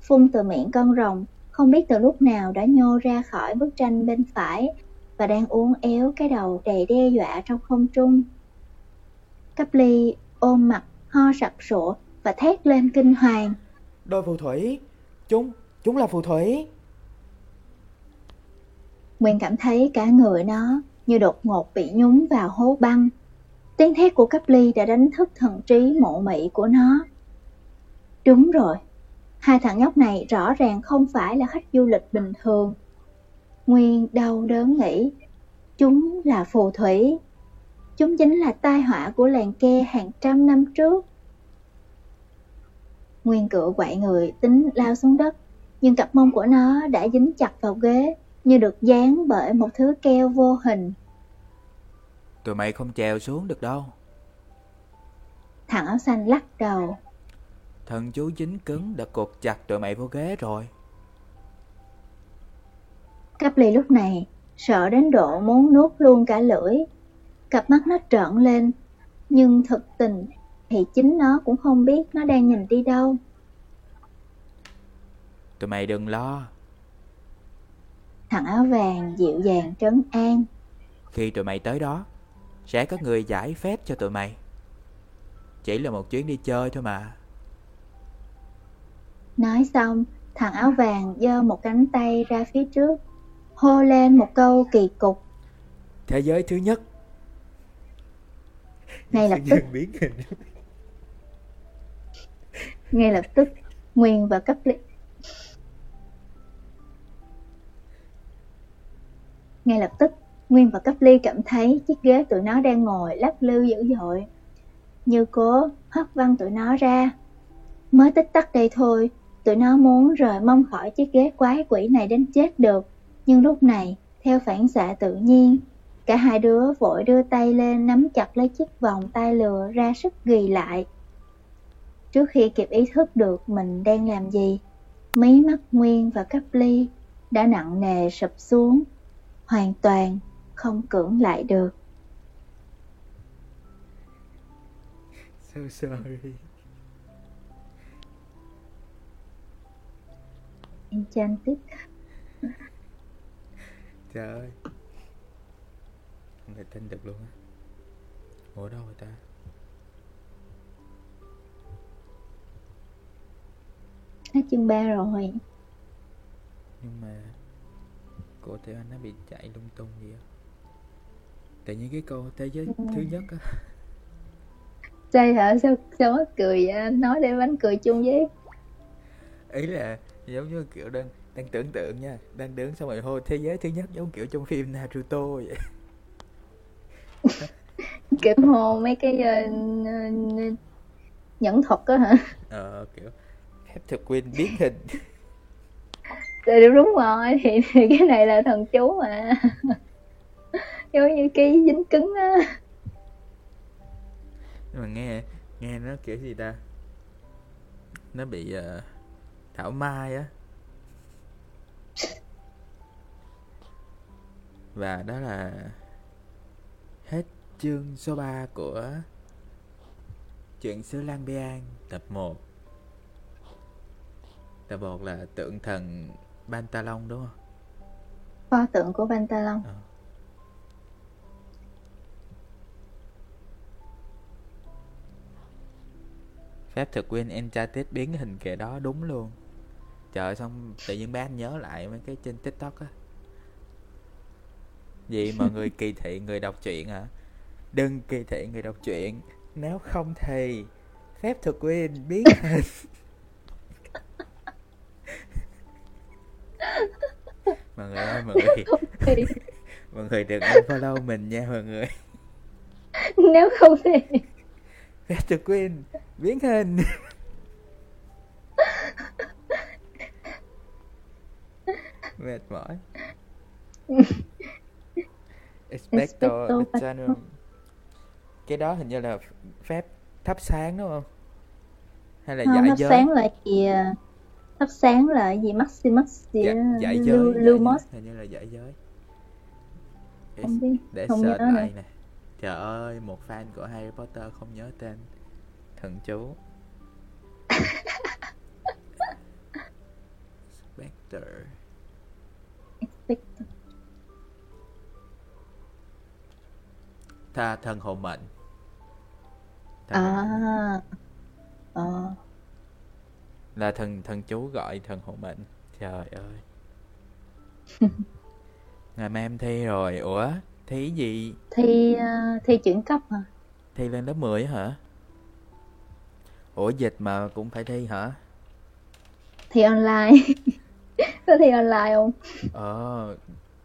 phun từ miệng con rồng, không biết từ lúc nào đã nhô ra khỏi bức tranh bên phải và đang uốn éo cái đầu đầy đe dọa trong không trung. Cắp ly ôm mặt ho sặc sụa và thét lên kinh hoàng. Đôi phù thủy, chúng, chúng là phù thủy. Nguyên cảm thấy cả người nó như đột ngột bị nhúng vào hố băng. Tiếng thét của cấp ly đã đánh thức thần trí mộ mị của nó. Đúng rồi, hai thằng nhóc này rõ ràng không phải là khách du lịch bình thường. Nguyên đau đớn nghĩ, chúng là phù thủy. Chúng chính là tai họa của làng ke hàng trăm năm trước. Nguyên cựa quậy người tính lao xuống đất, nhưng cặp mông của nó đã dính chặt vào ghế như được dán bởi một thứ keo vô hình. Tụi mày không trèo xuống được đâu. Thằng áo xanh lắc đầu. Thần chú dính cứng đã cột chặt tụi mày vô ghế rồi. Cắp ly lúc này sợ đến độ muốn nuốt luôn cả lưỡi. Cặp mắt nó trợn lên, nhưng thực tình thì chính nó cũng không biết nó đang nhìn đi đâu. Tụi mày đừng lo. Thằng áo vàng dịu dàng trấn an. Khi tụi mày tới đó, sẽ có người giải phép cho tụi mày. Chỉ là một chuyến đi chơi thôi mà. Nói xong, thằng áo vàng giơ một cánh tay ra phía trước, hô lên một câu kỳ cục. Thế giới thứ nhất. Ngay lập tức. Ngay lập tức, Nguyên và cấp lý Ngay lập tức, Nguyên và Cấp Ly cảm thấy chiếc ghế tụi nó đang ngồi lắc lư dữ dội. Như cố hất văng tụi nó ra. Mới tích tắc đây thôi, tụi nó muốn rời mong khỏi chiếc ghế quái quỷ này đến chết được. Nhưng lúc này, theo phản xạ tự nhiên, cả hai đứa vội đưa tay lên nắm chặt lấy chiếc vòng tay lừa ra sức ghi lại. Trước khi kịp ý thức được mình đang làm gì, mí mắt Nguyên và Cấp Ly đã nặng nề sụp xuống, hoàn toàn không cưỡng lại được. So sorry. Enchanted. Trời ơi. Không thể tin được luôn á. Ủa đâu rồi ta? Hết chương 3 rồi. Nhưng mà cô Tiểu Anh nó bị chạy lung tung gì á. Tự nhiên cái câu thế giới Ừ. thứ nhất á. Trời hả? Sao, sao mắc cười vậy? Nói để bánh cười chung với. Ý là giống như kiểu đang đang tưởng tượng nha đang đứng xong rồi hô thế giới thứ nhất giống kiểu trong phim Naruto vậy. Kiểu hô mấy cái uh, nhẫn thuật á hả? Ờ kiểu phép thực quyên biến hình. Thì đúng rồi thì, thì cái này là thần chú mà. Giống như cái dính cứng á. Nhưng mà nghe nghe nó kiểu gì ta? Nó bị uh, thảo mai á và đó là hết chương số 3 của chuyện xứ Lan Biang tập 1 tập 1 là tượng thần Bantalon đúng không? Pho tượng của Bantalon Ờ. Phép thực quyên Enchanted biến hình kệ đó đúng luôn Trời xong tự nhiên anh nhớ lại mấy cái trên tiktok á Gì mọi người kỳ thị người đọc truyện hả? Đừng kỳ thị người đọc truyện. Nếu không thì Phép thực quyên biến hình. Mọi người ơi mọi người. Mọi người đừng unfollow mình nha mọi người. Nếu không thì Phép thực quyên biến hình. Mệt mỏi Expecto Patronum Cái đó hình như là phép thắp sáng đúng không? Hay là không giải thắp giới? sáng là gì à? thắp sáng là gì Maximus gì Dạ, đó, giải Lu- giới giải. Lumos Hình như là giải giới Để, không biết để không nhớ search nữa lại nè Trời ơi, một fan của Harry Potter không nhớ tên Thần chú Spectre Expecto. Tha thần hộ mệnh. À. ờ. Là thần thần chú gọi thần hộ mệnh. Trời ơi. Ngày mai em thi rồi. Ủa thi gì? Thi à, thi chuyển cấp hả? Thi lên lớp 10 á hả? Ủa dịch mà cũng phải thi hả? Thi online. Có thi online không? Ờ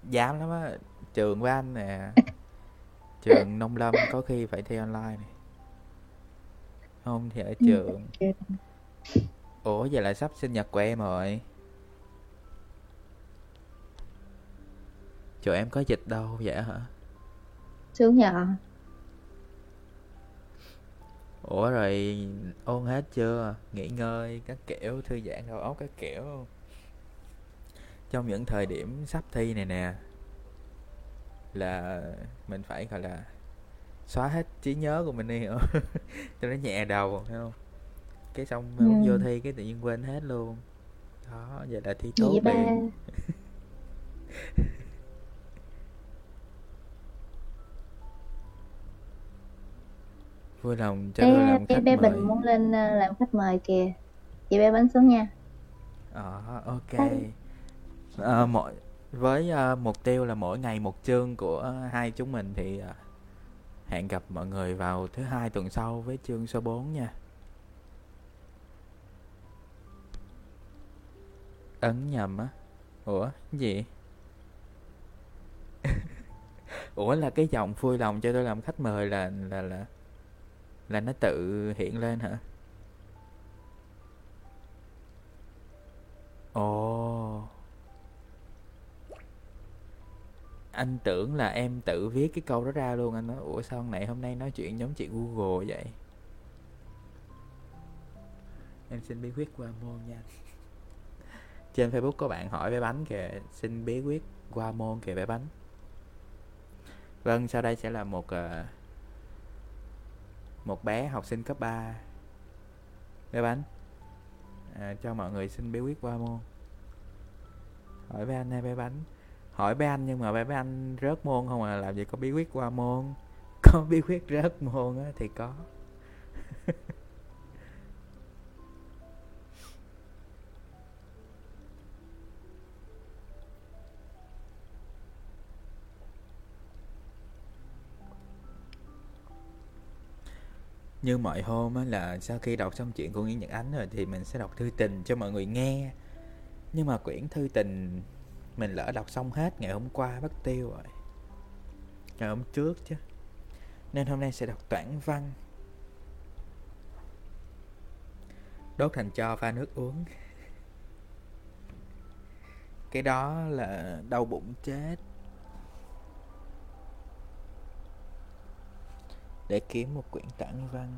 Dám lắm á. Trường của anh nè Trường Nông Lâm có khi phải thi online này. Không thì ở trường Ủa vậy là sắp sinh nhật của em rồi. Chỗ em có dịch đâu vậy hả? Sướng nhờ. Ủa rồi ôn hết chưa? Nghỉ ngơi các kiểu Thư giãn đầu óc các kiểu. Trong những thời điểm sắp thi này nè Là mình phải gọi là Xóa hết trí nhớ của mình đi? Cho nó nhẹ đầu thấy không? Cái xong Ừ. vô thi cái tự nhiên quên hết luôn. Đó vậy là thi tốt liền. Vui lòng cho bé làm khách bé mời. Bình muốn lên à, làm khách mời kìa. Chị bé bánh xuống nha. Ờ, ok. Ờ, mỗi với uh, mục tiêu là mỗi ngày một chương của hai chúng mình thì uh, hẹn gặp mọi người vào thứ hai tuần sau với chương số 4 nha. Ấn nhầm á. Ủa, gì? Ủa là cái dòng vui lòng cho tôi làm khách mời là là là là nó tự hiện lên hả? Anh tưởng là em tự viết cái câu đó ra luôn. Anh nói ủa sao hôm nay hôm nay nói chuyện giống chị Google vậy? Em xin bí quyết qua môn nha. Trên Facebook có bạn hỏi bé bánh kìa. Xin bí quyết qua môn kìa bé bánh. Vâng sau đây sẽ là một ờ, một bé học sinh cấp 3 bé bánh. À, cho mọi người xin bí quyết qua môn. Hỏi bé anh hay bé bánh hỏi bé anh nhưng mà bé bé anh rớt môn không à làm gì có bí quyết qua môn. Có bí quyết rớt môn á thì có. Như mọi hôm á là sau khi đọc xong chuyện của Nguyễn Nhật Ánh rồi thì mình sẽ đọc thư tình cho mọi người nghe. Nhưng mà quyển thư tình mình lỡ đọc xong hết, ngày hôm qua mất tiêu rồi. Ngày hôm trước chứ. Nên hôm nay sẽ đọc toản văn. Đốt thành cho pha nước uống. Cái đó là đau bụng chết. Để kiếm một quyển tản văn.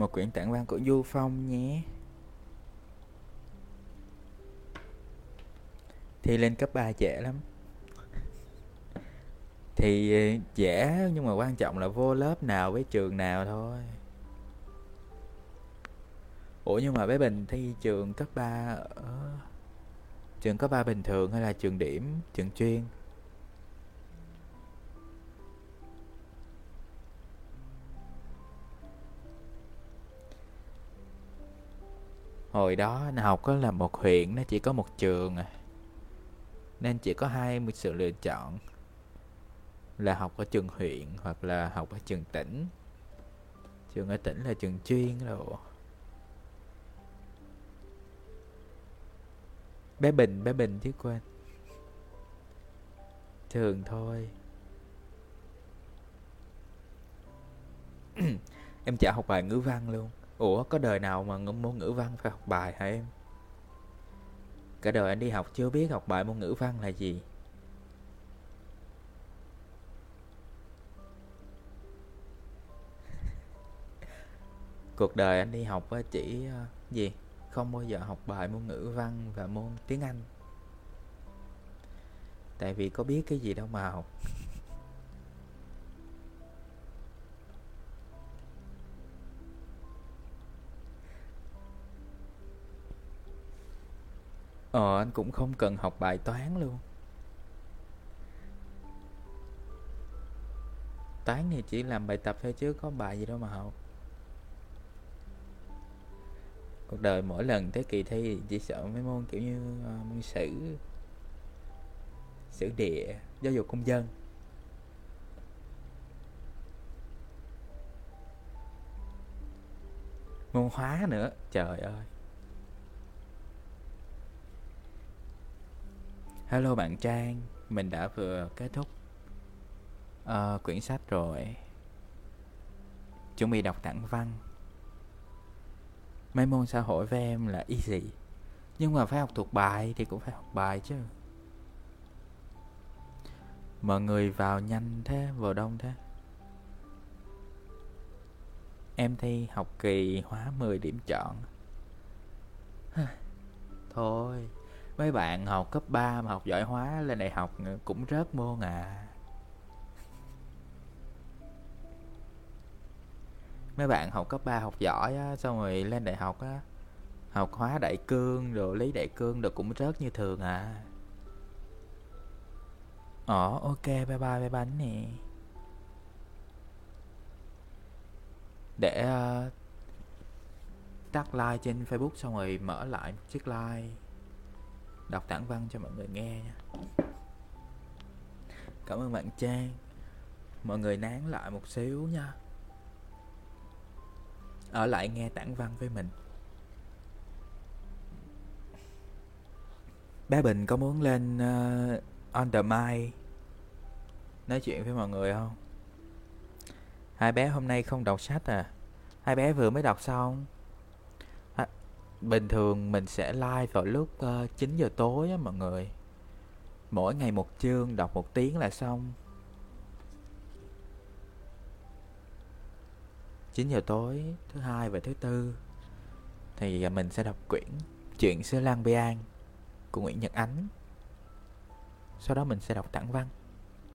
Một quyển tản văn của du phong nhé. Thi lên cấp 3 dễ lắm. Thì ờ, dễ, nhưng mà quan trọng là vô lớp nào với trường nào thôi. Ủa, nhưng mà bé bình thi trường cấp 3 ở, trường cấp 3 bình thường hay là trường điểm, trường chuyên? Hồi đó nó học có là một huyện, nó chỉ có một trường à. Nên chỉ có hai mươi sự lựa chọn. Là học ở trường huyện hoặc là học ở trường tỉnh. Trường ở tỉnh là trường chuyên rồi bé bình bé bình chứ quên. Thường thôi. Em chả học bài ngữ văn luôn ủa, có đời nào mà môn ngữ văn phải học bài hả em? Cả đời anh đi học chưa biết học bài môn ngữ văn là gì. Cuộc đời anh đi học chỉ ờ, gì? Không bao giờ học bài môn ngữ văn và môn tiếng anh. Tại vì có biết cái gì đâu mà học. Ờ anh cũng không cần học bài toán luôn. Toán thì chỉ làm bài tập thôi chứ có bài gì đâu mà học. Cuộc đời mỗi lần tới kỳ thi chỉ sợ mấy môn kiểu như uh, môn sử Sử địa, giáo dục công dân. Môn hóa nữa, trời ơi. Hello bạn Trang, mình đã vừa kết thúc uh, quyển sách rồi. Chuẩn bị đọc thẳng văn. Mấy môn xã hội với em là easy Nhưng mà phải học thuộc bài thì cũng phải học bài chứ. Mọi người vào nhanh thế, vào đông thế. Em thi học kỳ hóa 10 điểm chọn. Thôi mấy bạn học cấp 3 mà học giỏi hóa lên đại học cũng rớt môn à. Mấy bạn học cấp 3 học giỏi á xong rồi lên đại học á học hóa đại cương rồi lý đại cương được cũng rớt như thường à. Ồ ok bye bye bye bánh nè. Để uh, tắt like trên facebook xong rồi mở lại một chiếc like đọc tản văn cho mọi người nghe nha. Cảm ơn bạn trang. Mọi người nán lại một xíu nha. Ở lại nghe tản văn với mình. Bé bình có muốn lên uh, on the mic nói chuyện với mọi người không? Hai bé hôm nay không đọc sách à? Hai bé vừa mới đọc xong bình thường mình sẽ like vào lúc ờ, uh, 9 giờ tối á mọi người. Mỗi ngày một chương đọc một tiếng là xong. 9 giờ tối thứ hai và thứ tư. Thì à, mình sẽ đọc quyển chuyện sư Lan Bi An của Nguyễn Nhật Ánh. Sau đó mình sẽ đọc tản văn.